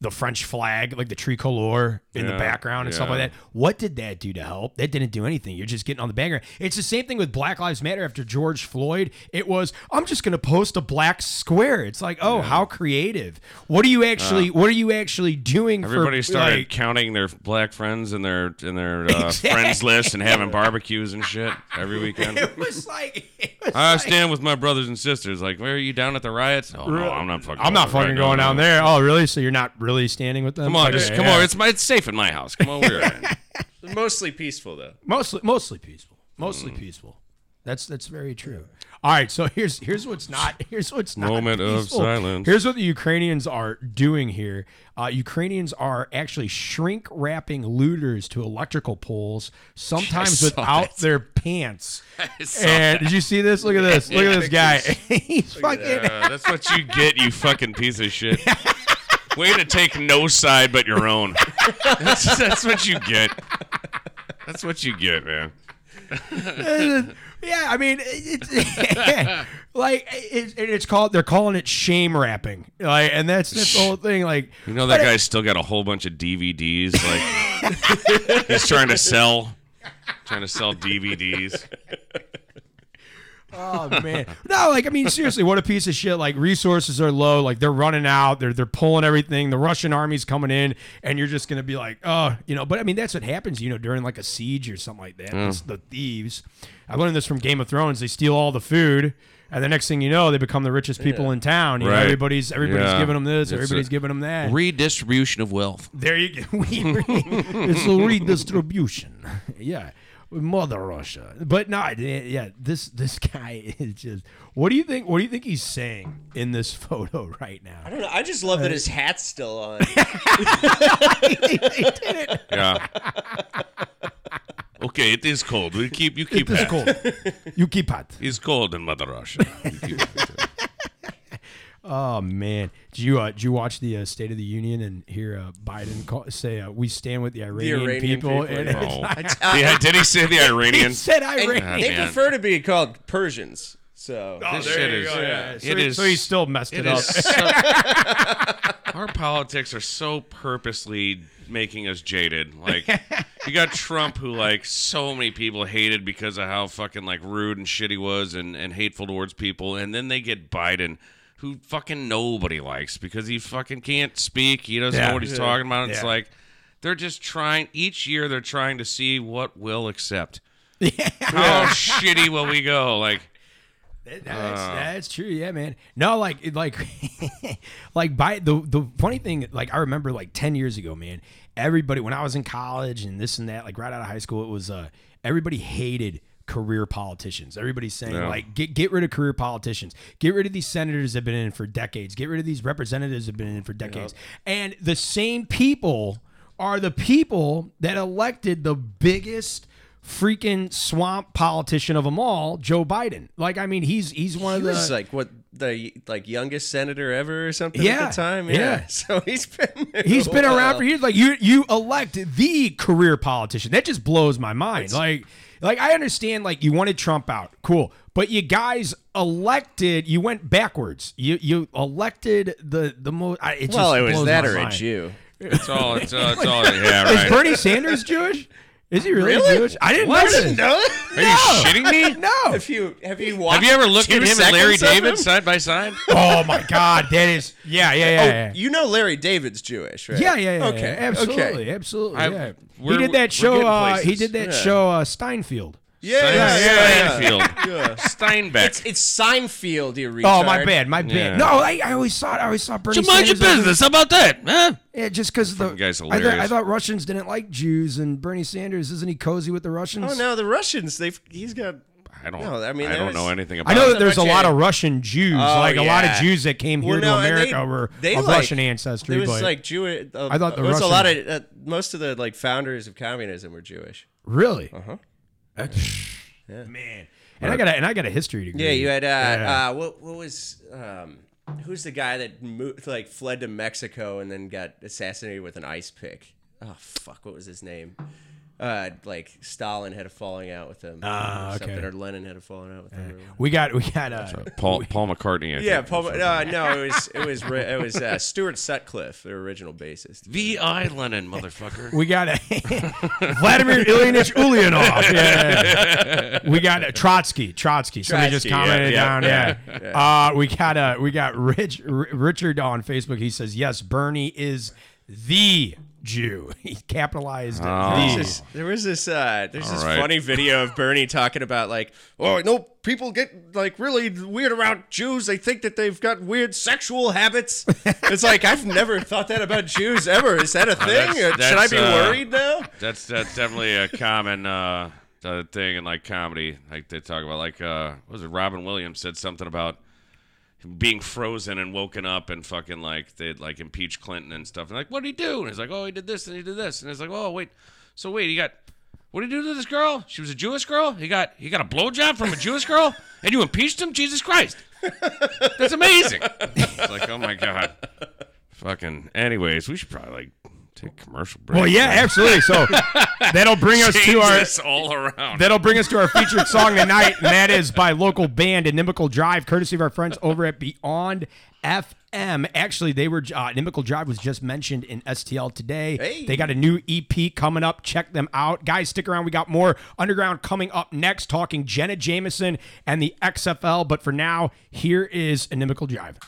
the French flag, like the tricolor, in the background and stuff like that. What did that do to help? That didn't do anything. You're just getting on the background. It's the same thing with Black Lives Matter after George Floyd. It was I'm just going to post a black square. It's like, oh, how creative. What are you actually? what are you actually doing? Uh, Everybody for, started like- counting their black friends and their and their uh, [LAUGHS] Exactly. friends list and having barbecues and shit every weekend. it was like. It was I like- stand with my brothers and sisters. Like, where are you down at the riots? Oh no, I'm not fucking. I'm not going fucking right going down there. Oh, really? So you're not really standing with them? Come on, Okay, just come yeah. on. It's my, it's safe in my house. Come on, we're in. [LAUGHS] Mostly peaceful though. Mostly, mostly peaceful. Mostly Mm. peaceful. That's that's very true. All right, so here's here's what's not [LAUGHS] here's what's not Moment of peaceful. silence. Here's what the Ukrainians are doing here. Uh, Ukrainians are actually shrink wrapping looters to electrical poles, sometimes saw without that. their pants. [LAUGHS] saw And did you see this? Look at this. Look at this guy. He's fucking. Uh, that's what you get, you fucking piece of shit. Way to take no side but your own. That's, that's what you get. That's what you get, man. Yeah, I mean, it's [LAUGHS] like it's, it's called. They're calling it shame wrapping, like, and that's that's the whole thing. Like, You know that guy's still got a whole bunch of DVDs. Like [LAUGHS] he's trying to sell, trying to sell DVDs. Oh man. No, like I mean seriously, what a piece of shit. Like resources are low, like they're running out, they're they're pulling everything. The Russian army's coming in and you're just going to be like, "Oh, you know, but I mean that's what happens, you know, during like a siege or something like that. It's the thieves. I learned this from Game of Thrones. They steal all the food and the next thing you know, they become the richest people in town. You know, everybody's everybody's Yeah. giving them this, It's everybody's giving them that. Redistribution of wealth. There you go. [LAUGHS] [LAUGHS] It's a redistribution. [LAUGHS] Yeah. Mother Russia. But not yeah, this this [LAUGHS] guy is just what do you think what do you think he's saying in this [LAUGHS] photo right now? I don't know. I just love that his hat's still on. [LAUGHS] he did it Yeah. Okay, it is cold. We keep you keep It is hat. cold. You keep hot. It's cold in Mother Russia. You keep hat. Oh man, did you uh, did you watch the uh, State of the Union and hear uh, Biden call, say uh, we stand with the Iranian, Iranian people? people, and yeah. it's [LAUGHS] like- [LAUGHS] Yeah, did he say the [LAUGHS] he Iranian? said And Iranian. they man. prefer to be called Persians. So Oh, This there shit you is- go, yeah. So, It he- is- so he still messed it, It up. so, our politics are so purposely making us jaded. Like you got Trump, who like so many people hated because of how fucking like rude and shit he was and and hateful towards people, and then they get Biden. Who fucking nobody likes because he fucking can't speak. He doesn't Yeah. know what he's talking about. It's Yeah. like they're just trying. Each year, they're trying to see what will accept. [LAUGHS] yeah. How shitty will we go? Like, That- That's, that's true, yeah, man. No, like, like, [LAUGHS] like by the the funny thing, like I remember like ten years ago, man. Everybody when I was in college and this and that, like right out of high school, it was uh everybody hated career politicians. Everybody's saying Yeah. like get get rid of career politicians. Get rid of these senators that have been in for decades. Get rid of these representatives that have been in for decades. And the same people are the people that elected the biggest freaking swamp politician of them all, Joe Biden. Like, I mean, he's he's one he of the was like what the like youngest senator ever or something Yeah, at the time. yeah. [LAUGHS] So he's been he's been around for years. Like you you elect the career politician. That just blows my mind. like like I understand like you wanted Trump out. Cool. But you guys elected you went backwards. You you elected the the most it just Well, it was that or a mind. Jew. it's all, it's all, it's [LAUGHS] all. Yeah, Is. Bernie Sanders Jewish? Is he really, Really? Jewish? I didn't What? know this. No. Are you shitting me? [LAUGHS] No. Have you have you watched? Have you ever looked two at him and Larry of David him? side by side? [LAUGHS] Oh my God, that is yeah, yeah, yeah. Oh, yeah. you know Larry David's Jewish, right? Yeah, yeah, yeah. Okay, yeah. absolutely, Okay. absolutely. I- yeah. He we're- did we're that show. getting Uh, he places. did that Yeah. show uh, Steinfeld. Yeah, yeah, yeah. yeah. Steinfield. Yeah. Steinbeck. It's, it's Seinfeld, you retard. Oh my bad, my bad. Yeah. No, I, I always thought I always saw Bernie Just mind your Sanders as- business. How about that? Huh? Yeah, just because the Fucking guy's I thought, I hilarious. thought Russians didn't like Jews, and Bernie Sanders isn't he cozy with the Russians? Oh no, the Russians. They've he's got. I don't. No, I mean, I don't was- know anything about. I know that there's a lot of Russian Jews, Oh, like a lot of yeah. Jews that came here Well, to no, and America they- were they of like- Russian ancestry. There was but like Jewish. Uh, I thought the there was a lot of uh, most of the like founders of communism were Jewish. really, Uh-huh. Man. And I got a and I got a history degree. Yeah, you had uh, Yeah. uh what what was um who's the guy that moved like fled to Mexico and then got assassinated with an ice pick? Oh fuck, what was his name? Uh, like Stalin had a falling out with him. Ah, or something, okay. or Lenin had a falling out with him. or- We got we got uh, Paul Paul McCartney. I Yeah, think, or Paul, something. uh, no, it was it was it was uh, Stuart Sutcliffe, their original bassist. [LAUGHS] V.I. Lenin, motherfucker. we got a [LAUGHS] Vladimir Ilyich Ulyanov. Yeah. we got a Trotsky. Trotsky. Somebody just Trotsky, yeah, commented yeah, down. [LAUGHS] Yeah. Uh, we got a we got Rich R- Richard on Facebook. He says yes, Bernie is the Jew. [LAUGHS] He capitalized There was this, there was this, uh, there's this right. funny video of Bernie talking about like, oh no, people get like really weird around Jews. They think that they've got weird sexual habits. [LAUGHS] it's like I've never thought that about Jews ever. Is that a thing? that's- Uh, Should I be uh, worried now? That's that's definitely a common uh, thing in like comedy. Like they talk about like uh, what was it? Robin Williams said something about being frozen and woken up and fucking like they'd like impeach Clinton and stuff. And like, what did he do? And he's like, oh, he did this and he did this. And it's like, oh, wait, so wait, he got. What did he do to this girl? She was a Jewish girl. He got he got a blowjob from a Jewish girl, and you impeached him. Jesus Christ, that's amazing. [LAUGHS] It's like, oh my god, fucking. Anyways, we should probably like take commercial break. Well, yeah, absolutely. So [LAUGHS] that'll bring us to our all around. That'll bring us to our featured song tonight, and that is by local band Inimical Drive, courtesy of our friends over at Beyond FM. Actually, they were uh, Inimical Drive was just mentioned in STL today. Hey. They got a new EP coming up. Check them out, guys. Stick around. We got more underground coming up next. Talking Jenna Jameson and the XFL. But for now, here is Inimical Drive.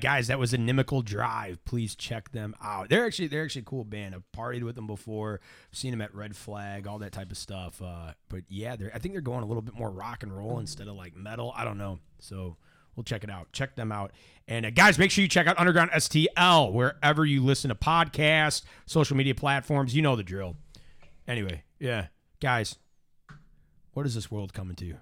Guys, that was Inimical Drive. Please check them out. They're actually they're actually a cool band. I've partied with them before. I've seen them at Red Flag, all that type of stuff. Uh, but yeah, they're I think they're going a little bit more rock and roll instead of like metal. I don't know. So we'll check it out. Check them out. And uh, guys, make sure you check out Underground STL wherever you listen to podcasts, social media platforms. You know the drill. Anyway, yeah, guys, what is this world coming to?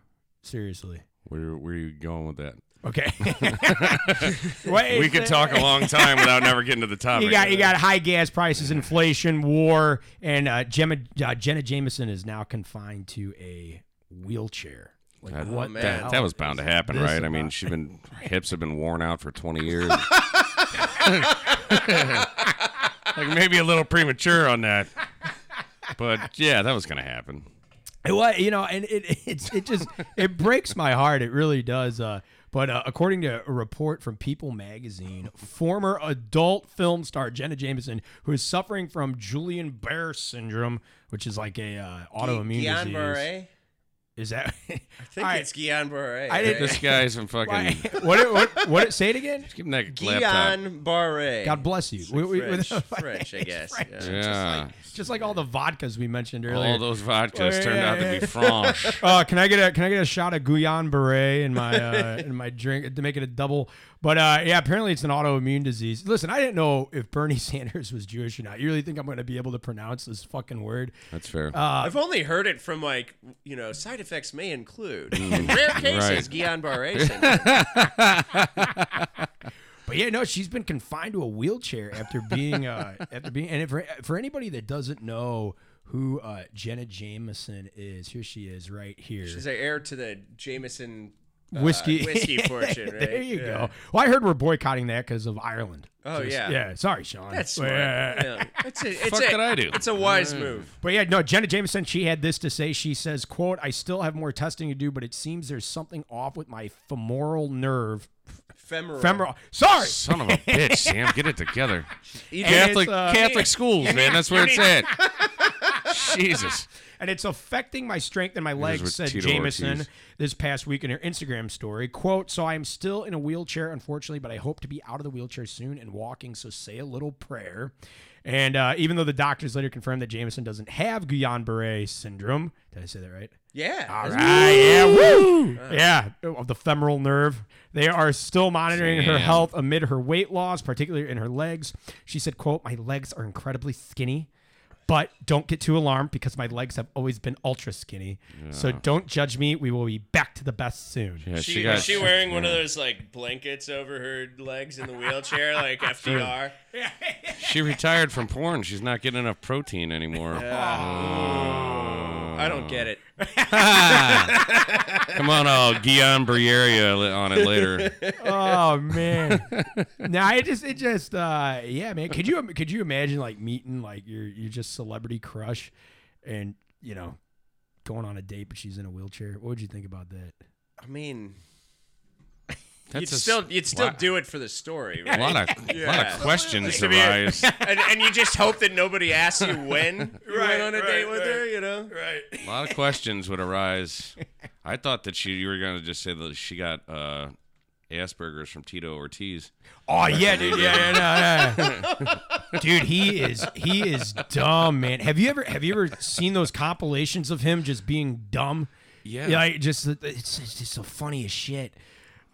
Seriously. Where where are you going with that? Okay. [LAUGHS] Wait, We could talk a long time without never getting to the topic. You got you got high gas prices, inflation, war, and uh, Gemma, uh, Jenna Jameson is now confined to a wheelchair. Like That, what man. that, that was bound to happen, right? I mean, she's been her hips have been worn out for 20 years. [LAUGHS] like maybe a little premature on that. But yeah, that was going to happen. It was, you know, and it [LAUGHS] it's it just it breaks my heart. It really does. Uh, but uh, according to a report from People Magazine, former adult film star Jenna Jameson, who is suffering from Julian Bear syndrome, which is like a uh, autoimmune Guillain disease, Barre. Is that? [LAUGHS] I think it's Guillain Barre. I didn't- This guy's [LAUGHS] from fucking. [LAUGHS] what, what? What? Say it again. Give him that laptop. Guillain Barre. God bless you. We- we- French, with- French, I guess. French. yeah. Yeah. Just like all the vodkas we mentioned earlier. All those vodkas turned yeah, out to be franche. Uh, can I get a can I get a shot of Guillain Barre in my uh, in my drink to make it a double? But uh, yeah, apparently it's an autoimmune disease. Listen, I didn't know if Bernie [LAUGHS] Sanders was Jewish or not. You really think I'm going to be able to pronounce this fucking word? That's fair. Uh, I've only heard it from like you know side effects may include in rare [LAUGHS] cases Right. Guillain Barre syndrome. [LAUGHS] But yeah, no, she's been confined to a wheelchair after being uh, after being and for for anybody that doesn't know who uh, Jenna Jameson is, here she is right here. She's the heir to the Jameson uh, whiskey whiskey [LAUGHS] fortune. Right? there you Yeah. go. Well, I heard we're boycotting that because of Ireland. Oh, yeah. yeah. Sorry, Sean. That's But, smart. yeah. Yeah. It's a, [LAUGHS] it's Fuck a, did I do? It's a wise move. But yeah, no, Jenna Jameson, she had this to say. She says, quote, I still have more testing to do, but it seems there's something off with my femoral nerve. Femoral. Femoral. Sorry. Son of a bitch, Sam. Get it together. [LAUGHS] Catholic uh, Catholic schools, man. That's where it's at. Jesus. And it's affecting my strength in my legs, said Tito Jameson Ortiz. this past week in her Instagram story. Quote, so I am still in a wheelchair, unfortunately, but I hope to be out of the wheelchair soon and walking, so say a little prayer. And uh, even though the doctors later confirmed that Jameson doesn't have Guillain-Barré syndrome, did I say that right? yeah. All right, yeah, woo, yeah, of the femoral nerve. They are still monitoring her health amid her weight loss, particularly in her legs. She said, "quote My legs are incredibly skinny, but don't get too alarmed because my legs have always been ultra skinny. So don't judge me. We will be back to the best soon." Yeah, She, she got. was she wearing one of those like blankets over her legs in the wheelchair, like [LAUGHS] FDR? [LAUGHS] She retired from porn. She's not getting enough protein anymore. I don't get it. [LAUGHS] Come on, I'll Guillain Barriere on it later. oh man, [LAUGHS] nah, it just, it just, uh, yeah, man. Could you, could you imagine like meeting like your, your just celebrity crush, and you know, going on a date, but she's in a wheelchair? What would you think about that? I mean, That's you'd a s- still you'd still lot- do it for the story, A lot of, lot of questions Just to be a- arise. [LAUGHS] and, and you just hope that nobody asks you when [LAUGHS] you Right, went on a date with right. her, you know? Right. A lot of questions would arise. I thought that she, you were going to just say that she got uh, Asperger's from Tito Ortiz. Oh yeah, dude. Yeah, yeah, no, yeah. [LAUGHS] dude. He is he is dumb, man. Have you ever have you ever seen those compilations of him just being dumb? Yeah. yeah. just it's, it's just so funny as shit.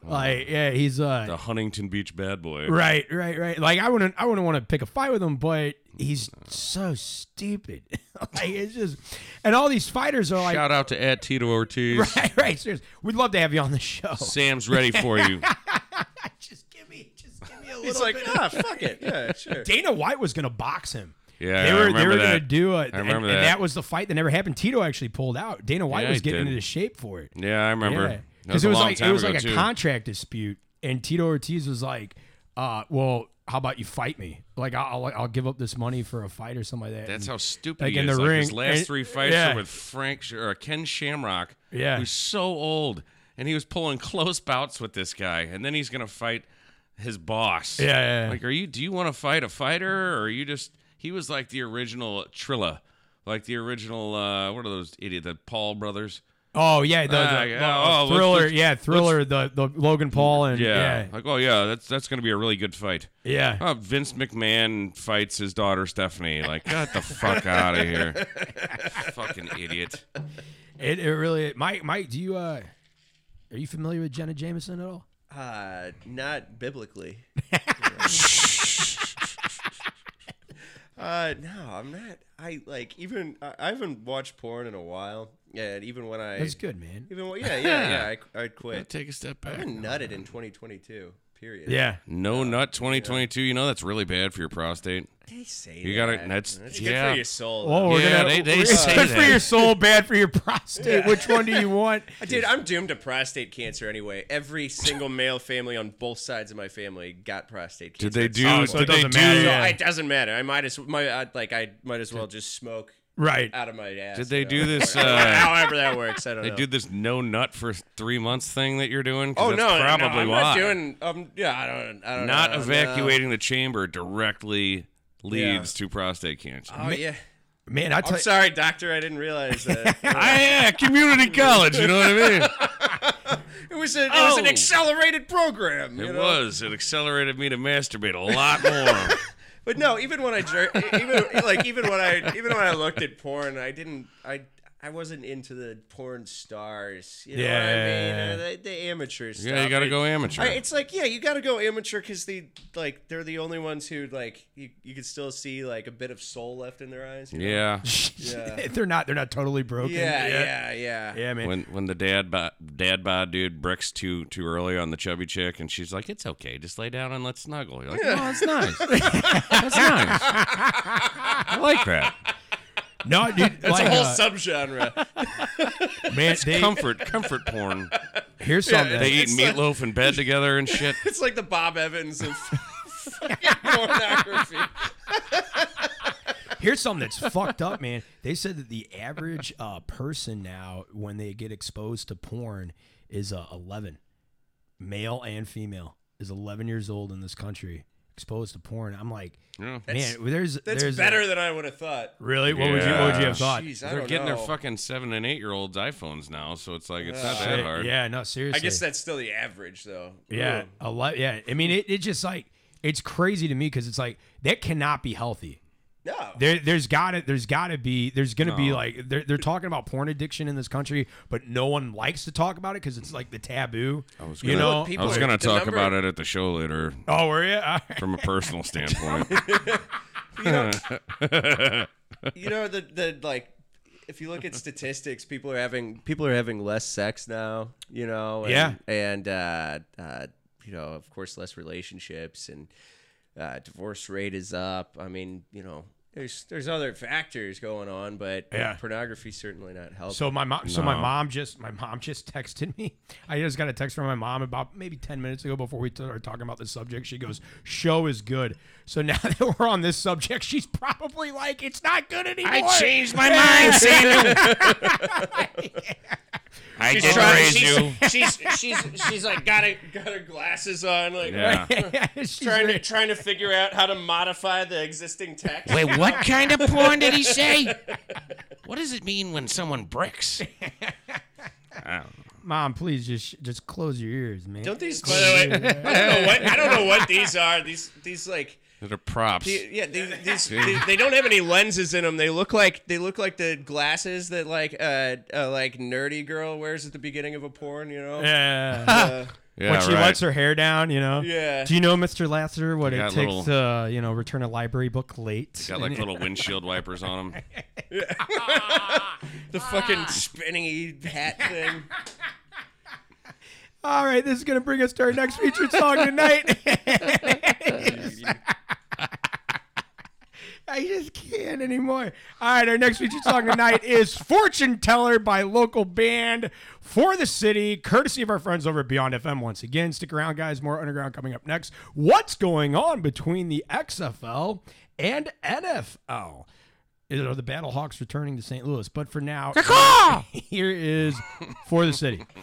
Like yeah, he's uh The Huntington Beach bad boy. right, right, right. Like I wouldn't I wouldn't want to pick a fight with him, but he's so stupid. [LAUGHS] like it's just and all these fighters are like Shout out to at Tito Ortiz. [LAUGHS] right, right. Seriously, we'd love to have you on the show. Sam's ready for you. [LAUGHS] just give me just give me a little It's like, bit. ah, fuck it. Yeah, sure. Dana White was gonna box him. Yeah, they I were they remember were that. gonna do it. I remember and, that. and that was the fight that never happened. Tito actually pulled out. Dana White Yeah, was he getting did. into shape for it. Yeah, I remember. Because it was like it was like a too. contract dispute, and Tito Ortiz was like, uh, "Well, how about you fight me? Like I'll I'll give up this money for a fight or something like that." That's And- how stupid Like, he in is. the like ring, his last and- three fights yeah. were with Frank or Ken Shamrock. Yeah. who's so old, and he was pulling [LAUGHS] close bouts with this guy, and then he's gonna fight his boss. Yeah, yeah, yeah. Like, are you? Do you want to fight a fighter, or are you just? He was like the original Trilla, like the original. uh What are those idiot? The Paul brothers. Oh yeah, the, Ah, the- yeah, the oh, let's- thriller. let's- yeah, thriller. The the Logan Paul and Yeah. yeah, Like, oh yeah, that's that's gonna be a really good fight. yeah. Oh, Vince McMahon fights his daughter Stephanie. Like, get the fuck out of here. [LAUGHS] Fucking idiot. It, it really. Mike, Mike, do you uh, are you familiar with Jenna Jameson at all? Uh, not biblically. [LAUGHS] uh, no, I'm not. I like even I, I haven't watched porn in a while. Yeah, and even when I That's good, man. even when, yeah yeah yeah I I [LAUGHS] quit. Take a step back. I back. haven't nutted in 2022. Period. Yeah. No uh, nut 2022. You know that's really bad for your prostate. They say You gotta- that. that's- It's yeah. good for your soul. Oh, we're Yeah, gonna, they- they we're- say good [LAUGHS] for that. your soul, bad for your prostate. Which one do you want? [LAUGHS] Uh, dude, I'm doomed to prostate cancer anyway. Every single male family on both sides of my family got prostate cancer. Did they do? some so point. it did they doesn't do? matter, So yeah. it doesn't matter. I might as my I, like I might as well just smoke Right. out of my ass. Did they you know? do this? [LAUGHS] Uh, however that works, I don't know. they know. do this no nut for three months thing that you're doing. 'Cause oh that's no, no, probably no, I'm why. not doing. Um, yeah, I don't. I don't Not know. no. evacuating the chamber directly leads to prostate cancer. Oh yeah. Man, I tell I'm sorry, doctor. I didn't realize that. [LAUGHS] I, yeah, community college. You know what I mean? [LAUGHS] it was a, it was an Oh. accelerated program. you It know? was. It accelerated me to masturbate a lot more. But no, even when I jer- even like even when I even when I looked at porn, I didn't I I wasn't into the porn stars. You know what I mean? Uh, The, the amateur stuff. yeah, you got to go amateur. I, it's like yeah, you got to go amateur because they like they're the only ones who like you, you can still see like a bit of soul left in their eyes. you know? yeah. Yeah. [LAUGHS] [LAUGHS] they're not. They're not totally broken. Yeah, yeah, yeah, yeah. Yeah, man. When when the dad bod, dad bod dude bricks too too early on the chubby chick, and she's like, "It's okay, just lay down and let's snuggle." You're like, "Oh, that's nice. [LAUGHS] that's nice. I like that. No, dude. That's like, a whole uh, subgenre. [LAUGHS] man. They, Comfort comfort porn. here's something. They eat like- meatloaf in bed together and [LAUGHS] shit. It's like the Bob Evans of fucking [LAUGHS] pornography. Here's something that's fucked up, man. They said that the average uh, person now, when they get exposed to porn, is uh, 11. Male and female is 11 years old in this country, exposed to porn. I'm like, Yeah. man, there's That's there's better than I would have thought. really. What would you What would you have thought? Jeez, I They're don't getting know. their fucking seven and eight year olds iPhones now, so it's like it's not Shit, that hard. Yeah, no, seriously. I guess that's still the average, though. Yeah, Ugh. a lot. Yeah, I mean, it, it just like it's crazy to me because it's like that cannot be healthy. No. There, there's gotta, there's gotta be, there's gonna be like, they're, they're talking about porn addiction in this country, but no one likes to talk about it because it's like the taboo. I was you gonna- you know. I was gonna talk number- about it at the show later oh, were you? from a personal [LAUGHS] standpoint. [LAUGHS] [LAUGHS] you know the the like if you look at statistics people are having people are having less sex now you know and, Yeah. and uh, uh, you know of course less relationships and uh, divorce rate is up i mean you know there's there's other factors going on but Yeah. pornography's certainly not helping So my mom, so my mom just, my mom just [LAUGHS] texted me. I just got a text from my mom about maybe ten minutes ago before we started talking about this subject. She goes, "Show is good." So [LAUGHS] now that we're on this subject, she's probably like, "It's not good anymore." I changed [LAUGHS] my mind, Samuel. I did raise you. she's she's she's like got a, got her glasses on like Yeah. [LAUGHS] She's trying to trying to figure out how to modify the existing text Wait, what kind of porn did he [LAUGHS] say? What does it mean when someone bricks? [LAUGHS] Mom, please just just close your ears, man. Don't these? By the way, I don't know what I don't know what these are. These these like They're props. the- yeah these, [LAUGHS] these they, they don't have any lenses in them. They look like they look like the glasses that like uh, uh like nerdy girl wears at the beginning of a porn. You know. Yeah. Uh, [LAUGHS] Yeah, when she right. lets her hair down, you know. Yeah. Do you know, Mr. Lasseter, what it got takes little- to, uh, you know, return a library book late? Got like little windshield wipers on them. [LAUGHS] the fucking spinning hat thing. All right, this is going to bring us to our next featured song tonight. I just can't anymore. All right, our next feature song tonight [LAUGHS] is Fortune Teller by local band For the City, courtesy of our friends over at Beyond FM once again. Stick around, guys. More underground coming up next. What's going on between the XFL and NFL? Are the Battlehawks returning to St. Louis? But for now, [LAUGHS] here is For the City. [LAUGHS]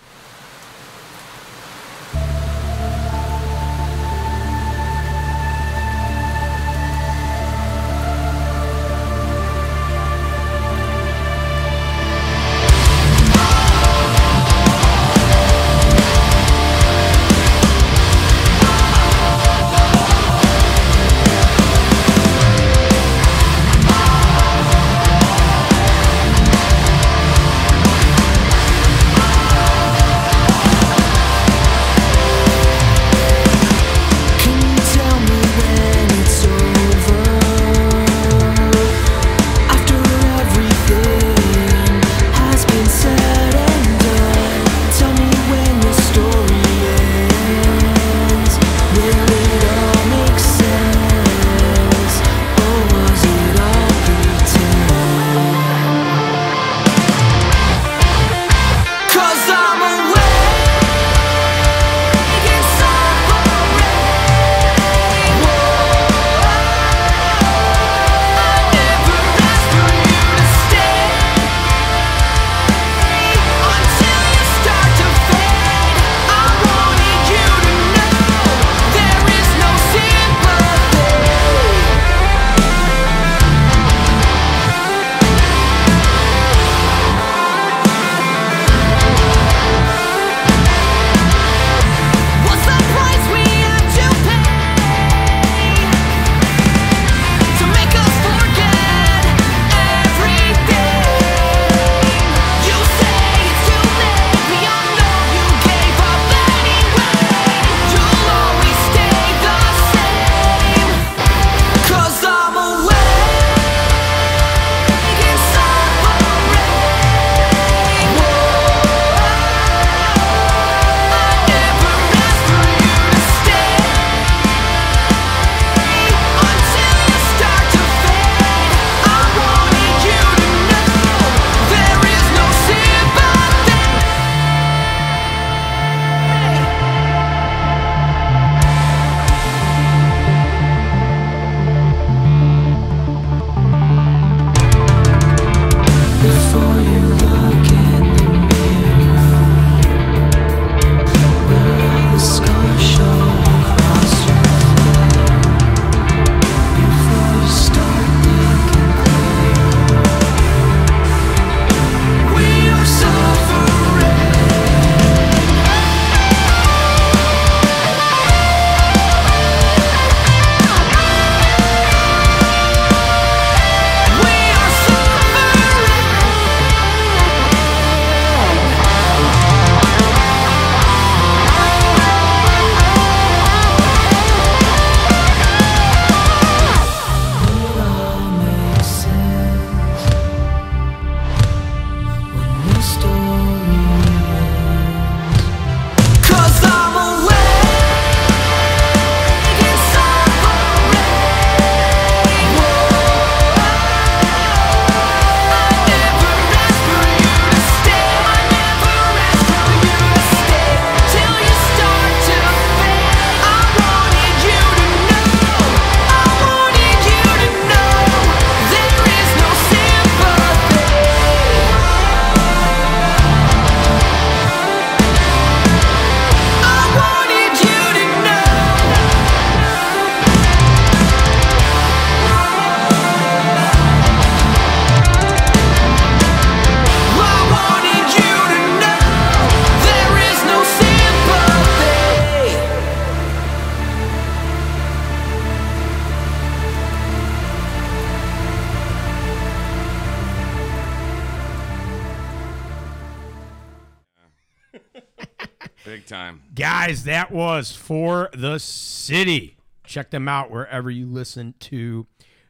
Guys, that was for the city. Check them out wherever you listen to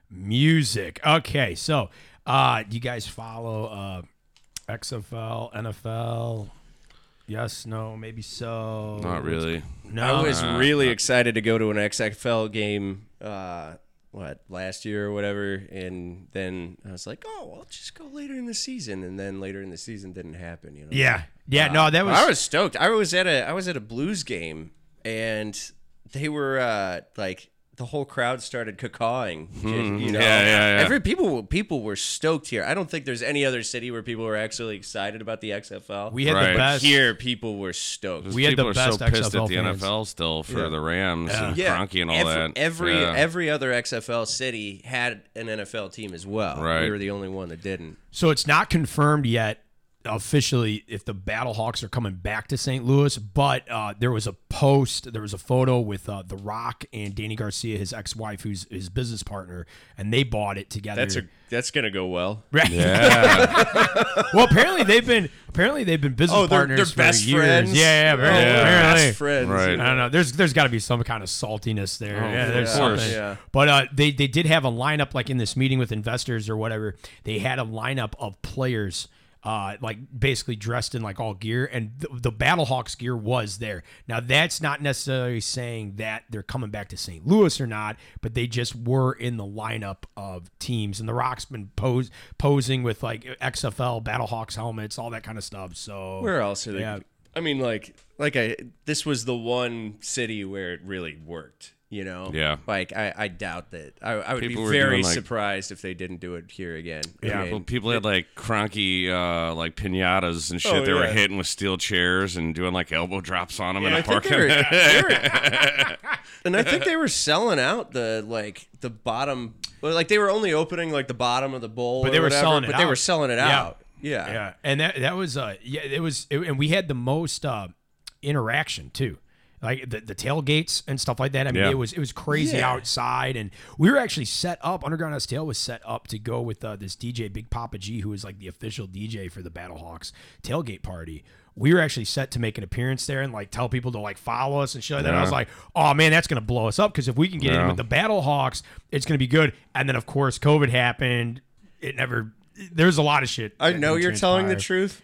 music. Okay, so uh do you guys follow uh XFL, NFL? Yes, no, maybe so. Not really. No. I was really excited to go to an XFL game. Uh, what last year or whatever, and then I was like, "Oh, I'll just go later in the season." And then later in the season didn't happen. You know. Yeah. Yeah, no, that was I was stoked. I was at a I was at a Blues game, and they were uh, like the whole crowd started cacawing. Hmm. You know, Yeah, yeah, yeah. Every people people were stoked here. I don't think there's any other city where people were actually excited about the XFL. we had Right. the best here, people were stoked. We had the People are best so pissed XFL at the fans. NFL still for the Rams and yeah, Kroenke and all every, that. Every Yeah. every other XFL city had an NFL team as well. Right. We were the only one that didn't. So it's not confirmed yet officially if the Battlehawks are coming back to St. Louis, but uh, there was a post, there was a photo with uh, The Rock and Dany Garcia, his ex-wife, who's his business partner, and they bought it together. That's a that's gonna go well. [LAUGHS] right. yeah. [LAUGHS] well, apparently they've been apparently they've been business Oh, they're- partners they're for best years. friends? Yeah, yeah, apparently. Yeah. apparently. Best friends. Right. I don't know. There's there's got to be some kind of saltiness there. yeah, there's of course. something. Yeah. But uh, they they did have a lineup like in this meeting with investors or whatever. They had a lineup of players. Uh, like basically dressed in like all gear, and the, the Battlehawks gear was there. Now that's not necessarily saying that they're coming back to St. Louis or not, but they just were in the lineup of teams. And the Rock's been pose, posing with like XFL Battlehawks helmets, all that kind of stuff. So Where else are they? Yeah. I mean, like, like I. This was the one city where it really worked. You know. Yeah. Like I, I doubt that. I, I would People be very doing, like- surprised if they didn't do it here again. I Yeah. mean, Well, people had like Kroenke, uh, like pinatas and shit. Oh, they were hitting with steel chairs and doing like elbow drops on them and in I a think parking. they were, they [LAUGHS] were- [LAUGHS] and I think they were selling out the like the bottom. Well, like they were only opening like the bottom of the bowl, But or they were whatever, selling it But they were out. selling it Yeah. out. Yeah. Yeah, and that that was uh yeah it was it, and we had the most uh interaction too. Like the, the tailgates and stuff like that. I mean, Yeah. it was it was crazy Yeah. outside, and we were actually set up. Underground House Tail was set up to go with uh, this DJ Big Papa G, who was like the official DJ for the Battlehawks tailgate party. We were actually set to make an appearance there and like tell people to like follow us and shit like that. And I was like, oh man, that's gonna blow us up because if we can get in with the Battlehawks, it's gonna be good. And then of course, COVID happened. It never. There's a lot of shit. I know you're telling the truth.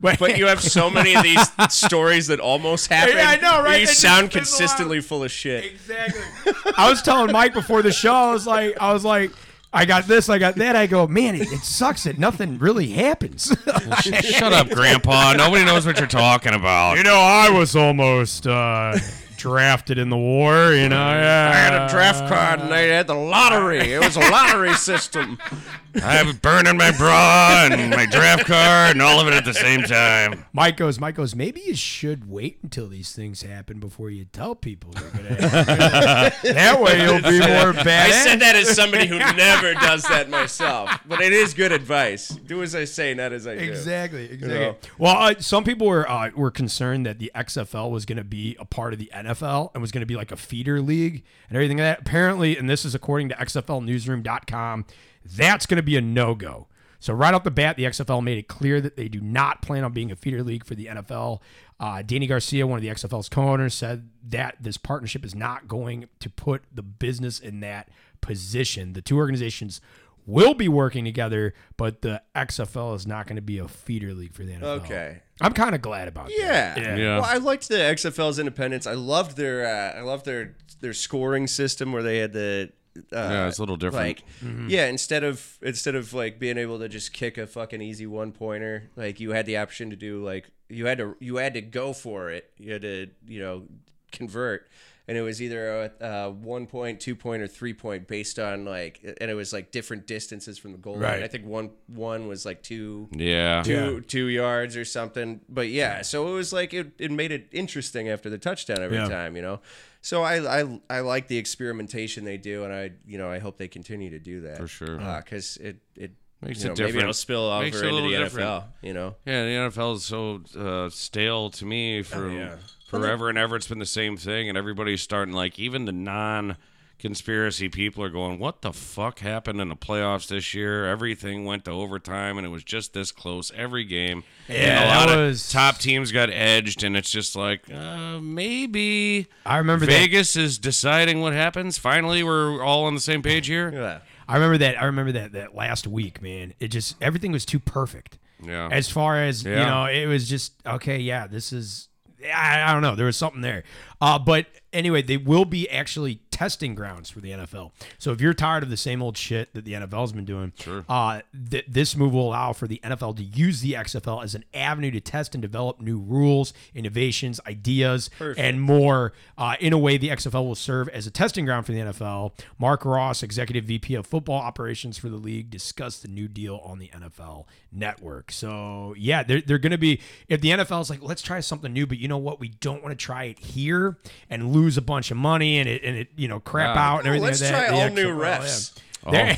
But you have so many of these [LAUGHS] stories that almost happen. Yeah, I know, right? You It sound fizzle out. consistently full of shit. Exactly. [LAUGHS] I was telling Mike before the show, I was like, I was like, I got this, I got that. I go, man, it, it sucks that nothing really happens. Shut up, Grandpa. Nobody knows what you're talking about. you know, I was almost uh, drafted in the war. You know, yeah. I had a draft card and I had the lottery. It was a lottery system. [LAUGHS] I have burning my bra and my draft card and all of it at the same time. Mike goes, Mike goes, maybe you should wait until these things happen before you tell people they're gonna [LAUGHS] that way you'll be [LAUGHS] more badass. I said that as somebody who never does that myself, but it is good advice. Do as I say, not as I do. Exactly, exactly. know? Well, uh, some people were uh, were concerned that the XFL was going to be a part of the NFL and was going to be like a feeder league and everything like that. Apparently, and this is according to XFLNewsroom.com, that's going to be a no go. So right off the bat, the XFL made it clear that they do not plan on being a feeder league for the NFL. Uh, Dany Garcia, one of the XFL's co-owners, said that this partnership is not going to put the business in that position. The two organizations will be working together, but the XFL is not going to be a feeder league for the NFL. Okay. I'm kind of glad about Yeah. that. Yeah. yeah, Well, I liked the XFL's independence. I loved their uh, I loved their their scoring system where they had the uh, Yeah, it's a little different. Like, yeah, instead of instead of like being able to just kick a fucking easy one pointer, like you had the option to do like you had to you had to go for it. You had to you know convert, and it was either a, a one point, two point, or three point based on like, and it was like different distances from the goal line. Right. I think one one was like two Yeah. two two yards or something. But yeah, so it was like it, it made it interesting after the touchdown every Yeah. time, you know. So I, I I like the experimentation they do, and I you know I hope they continue to do that For sure. Uh, because it it Makes you it know, maybe different. it'll spill over Makes a into the little NFL. different. You know, Yeah, the NFL is so uh, stale to me from yeah. forever and ever. It's been the same thing, and everybody's starting like even the non conspiracy people are going, "What the fuck happened in the playoffs this year? Everything went to overtime, and it was just this close every game. Yeah, and a lot was- of top teams got edged, and it's just like uh, maybe I remember. Vegas is deciding what happens. Finally, we're all on the same page here. Yeah. I remember that. I remember that that last week, man. It just everything was too perfect. Yeah. As far as you know, it was just okay. Yeah, this is. I, I don't know. There was something there. Uh, but anyway, they will be actually testing grounds for the NFL. So if you're tired of the same old shit that the NFL's been doing, Sure. uh, th- this move will allow for the NFL to use the XFL as an avenue to test and develop new rules, innovations, ideas, and more. Uh, in a way, the XFL will serve as a testing ground for the NFL. Marc Ross, executive VP of football operations for the league, discussed the new deal on the NFL network. So yeah, they're, they're going to be if the NFL is like, let's try something new, but you know what, we don't want to try it here and lose a bunch of money and it and it you know crap Yeah. out and everything. let's like that. try The all new XFL, refs. yeah.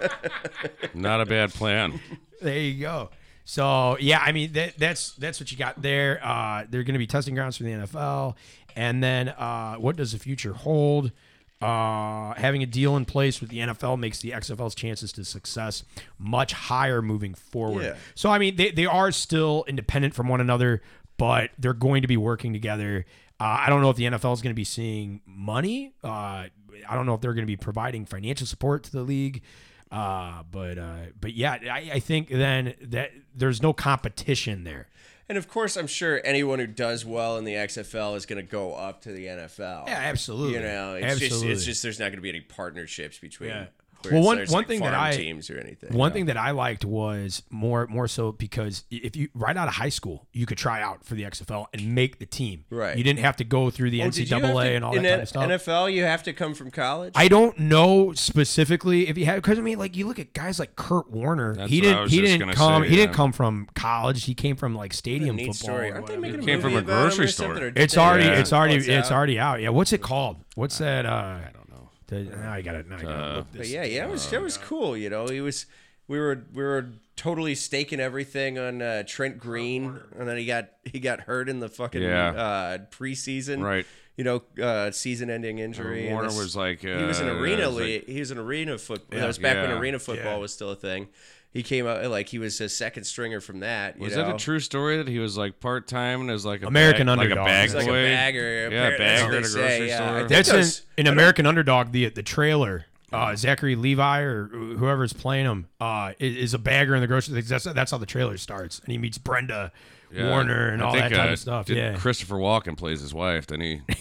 There- [LAUGHS] Not a bad plan. there you go. So yeah, I mean that, that's that's what you got there. Uh, they're going to be testing grounds for the NFL, and then uh, what does the future hold? Uh, having a deal in place with the NFL makes the XFL's chances to success much higher moving forward. Yeah. So I mean, they, they are still independent from one another, but they're going to be working together. Uh, I don't know if the NFL is going to be seeing money. Uh, I don't know if they're going to be providing financial support to the league. Uh, but uh, but yeah, I, I think then that there's no competition there. And of course, I'm sure anyone who does well in the XFL is going to go up to the NFL. Yeah, absolutely. You know, it's absolutely. just it's just there's not going to be any partnerships between. Yeah. Where Well, one- there's, one like, thing that I- teams or anything. One you thing that I liked was more more so because if you right out of high school, you could try out for the XFL and make the team. Right. You didn't have to go through the Oh, did you have NCAA to- and all in that kind N- of stuff. NFL, you have to come from college. I don't know specifically if you had because I mean like you look at guys like Kurt Warner. That's he didn't he didn't come say, he didn't come from college. He came from like stadium football. story. Aren't they whatever. making a Came from movie a about him grocery store. It's already it's already it's, out? already out. Yeah, what's it called? What's that? Uh, now I got it. Now I got to look But yeah, yeah, it was it was cool. You know, he was we were we were totally staking everything on uh, Trent Green, and then he got he got hurt in the fucking Yeah. uh, preseason. Right. You know, uh, season-ending injury. and Warner this- was like, he was in uh, arena. it was le- like- he was in arena football. that was back when Yeah. arena football Yeah. was still a thing. He came out like he was a second stringer from that. You Was know? that a true story that he was like part time and as like a American bag, Underdog. like a bag He's like a bagger. Yeah, apparently, that's bagger what at a grocery say, store. think That's those- in, in American Underdog. The the trailer. Uh, Zachary Levi or whoever's playing him uh, is, is a bagger in the grocery. That's that's how the trailer starts, and he meets Brenda Yeah. Warner and I all think, that type uh, of stuff. did Yeah, Christopher Walken plays his wife, then he [LAUGHS] [LAUGHS]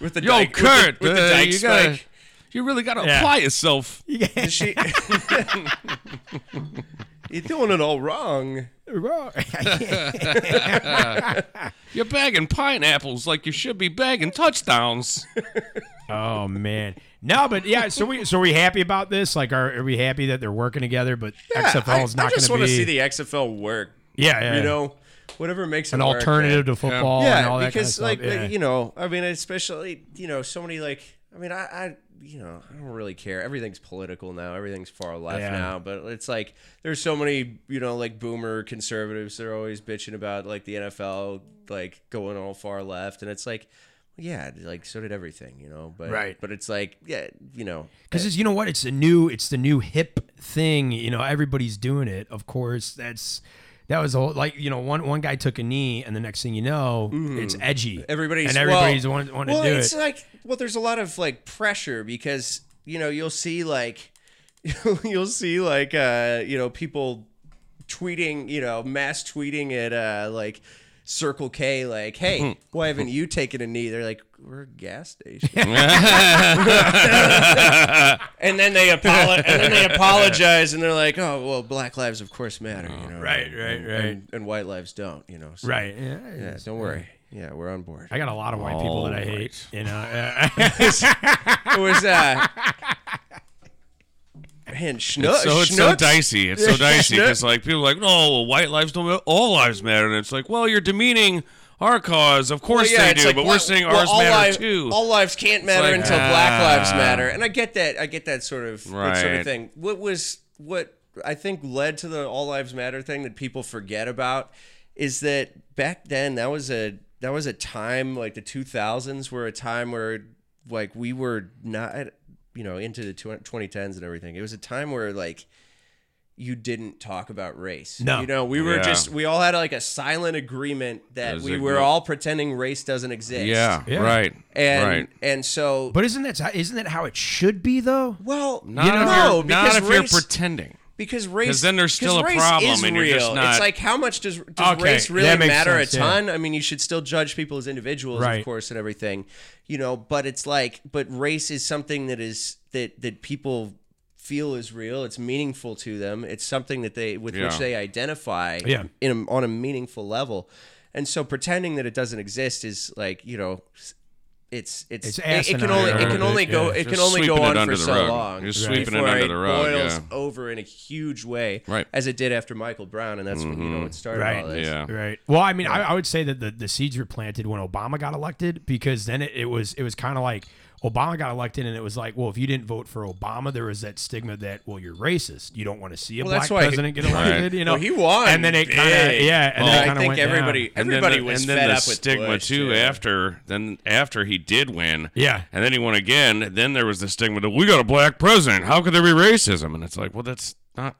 with the Yo, dyke, Kurt, with the, with the uh, dyke you gotta, spike. You really gotta Yeah. apply yourself. [LAUGHS] Is she- [LAUGHS] You're doing it all wrong. Wrong. [LAUGHS] You're bagging pineapples like you should be bagging touchdowns. oh man, no, but yeah. So we so are we happy about this? Like, are, are we happy that they're working together? But XFL is not I, not I just want to to see the XFL work. yeah, yeah, You know, whatever makes an it work, alternative man. to football Yeah, and all that because kind of like yeah. you know, I mean, especially you know, so many like I mean, I, I you know, I don't really care. Everything's political now. Everything's far left Yeah. now. But it's like there's so many you know like boomer conservatives. They're always bitching about like the NFL like going all far left, and it's like. Yeah, like so did everything, you know. But Right. but it's like, yeah, you know, Because you know what? It's a new, it's the new hip thing. You know, everybody's doing it. Of course, that's that was a whole, like you know one one guy took a knee, and the next thing you know, it's edgy. everybody's and everybody's well, wanting, wanting well, to do it's it. like well, there's a lot of like pressure because you know you'll see like [LAUGHS] you'll see like uh you know people tweeting you know mass tweeting at uh like Circle K like hey [LAUGHS] why haven't you taken a knee they're like we're a gas station [LAUGHS] [LAUGHS] and then they apolo- and then they apologize and they're like oh well black lives of course matter you know Right, right, and, right. and, and white lives don't you know so, right. Yeah. yeah don't worry yeah we're on board I got a lot of white people that I All hate. You know. uh, [LAUGHS] it was uh man schnook So it's so Schnook's- dicey. It's so dicey Schnook- because like people are like, no, well, white lives don't. matter. All lives matter, and it's like, well, you're demeaning our cause. Of course Well, yeah, they do, like, but we're saying well, ours matter lives- too. All lives can't matter like, until Black Lives ah. Matter, and I get that. I get that sort of that sort of thing. What was what I think led to the All Lives Matter thing that people forget about is that back then that was a that was a time like the 2000s were a time where like we were not you know into the tw- 2010s and everything it was a time where like you didn't talk about race No. you know we were Yeah. just we all had like a silent agreement that As we were group. all pretending race doesn't exist Yeah, Yeah. right. and right. and so But isn't that isn't that how it should be though? well Not you if know, you're, no, not because if race, you're pretending. because race 'Cause then there's still a race problem is and you're just real. not- It's like how much does does Okay, race really matter sense, a yeah. ton? I mean, you should still judge people as individuals, Right. of course, and everything, you know. But it's like, but race is something that is that that people feel is real. It's meaningful to them. It's something that they with Yeah. which they identify Yeah. in a, on a meaningful level. And so pretending that it doesn't exist is like you know. It's it's, It's it, it can only it can only bit, go yeah. it can only go on for so rug. long Just sweeping it before under the rug, boils yeah. over in a huge way, Right. As it did after Michael Brown, and that's when you know mm-hmm. it started Right. all this. Yeah. Right. Well, I mean, I, I would say that the, the seeds were planted when Obama got elected because then it, it was it was kind of like Obama got elected and it was like, well, if you didn't vote for Obama, there was that stigma that well, you're racist. You don't want to see a Well, black that's why- president get elected. Right. You know, Well, he won and then it kind of yeah, and Well, then it I think went everybody down. And then everybody the, was and then fed the up with stigma Bush, too. yeah. After then, after he did win, Yeah. and then he won again. Then there was the stigma that we got a black president. How could there be racism? And it's like, well, that's not.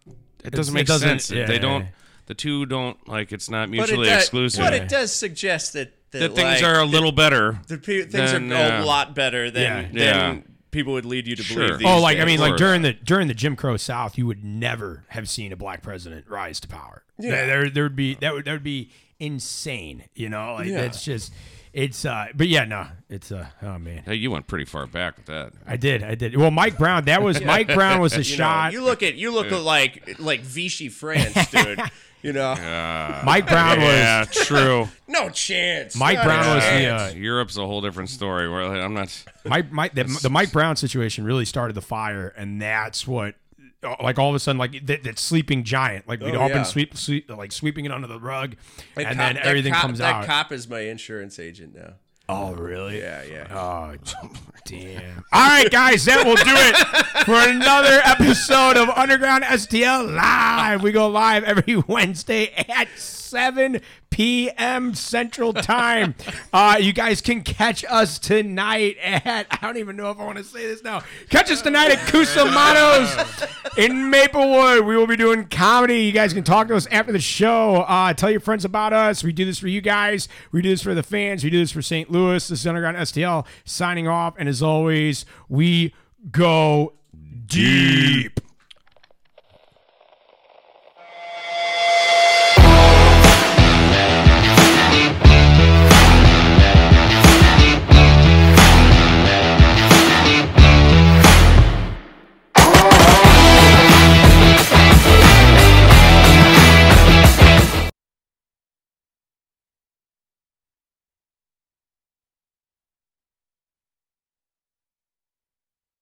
It doesn't it make doesn't- sense. yeah, they yeah, don't. yeah. The two don't like. It's not But it mutually does, exclusive. But it does suggest that that, that things like, are a little better. the pe- things then, are uh, a lot better than Yeah. than Yeah. people would lead you to Sure. believe. These Oh, like I mean, like during the during the Jim Crow South, you would never have seen a black president rise to power. Yeah. There, there would be that would that would be insane. You know, like Yeah. that's just it's. uh But yeah, no, it's uh oh man. Hey, you went pretty far back with that. I did, I did. Well, Mike Brown, that was Mike Brown was a [LAUGHS] you know, shot. you look at you look at like like Vichy France, dude. [LAUGHS] you know, Mike Brown was Yeah, [LAUGHS] true. no chance. Mike Not Brown a was the uh, Europe's a whole different story. Where like, I'm not. Mike, Mike the, the Mike [LAUGHS] Brown situation really started the fire, and that's what, like all of a sudden, like that, that sleeping giant, like we'd Oh, all yeah. been sweep, sweep, like sweeping it under the rug, That and cop- then that everything cop- comes that out. cop is my insurance agent now. Oh, really? Yeah, yeah. Oh, [LAUGHS] damn. All right, guys, that will do it for another episode of Underground STL Live. We go live every [LAUGHS] Wednesday at 7 p.m. Central Time. [LAUGHS] Uh, you guys can catch us tonight at, I don't even know if I want to say this now. Catch us tonight at Cusamano's in Maplewood. We will be doing comedy. You guys can talk to us after the show. Uh, tell your friends about us. We do this for you guys. We do this for the fans. We do this for St. Louis. This is Underground STL signing off. And as always, we go deep.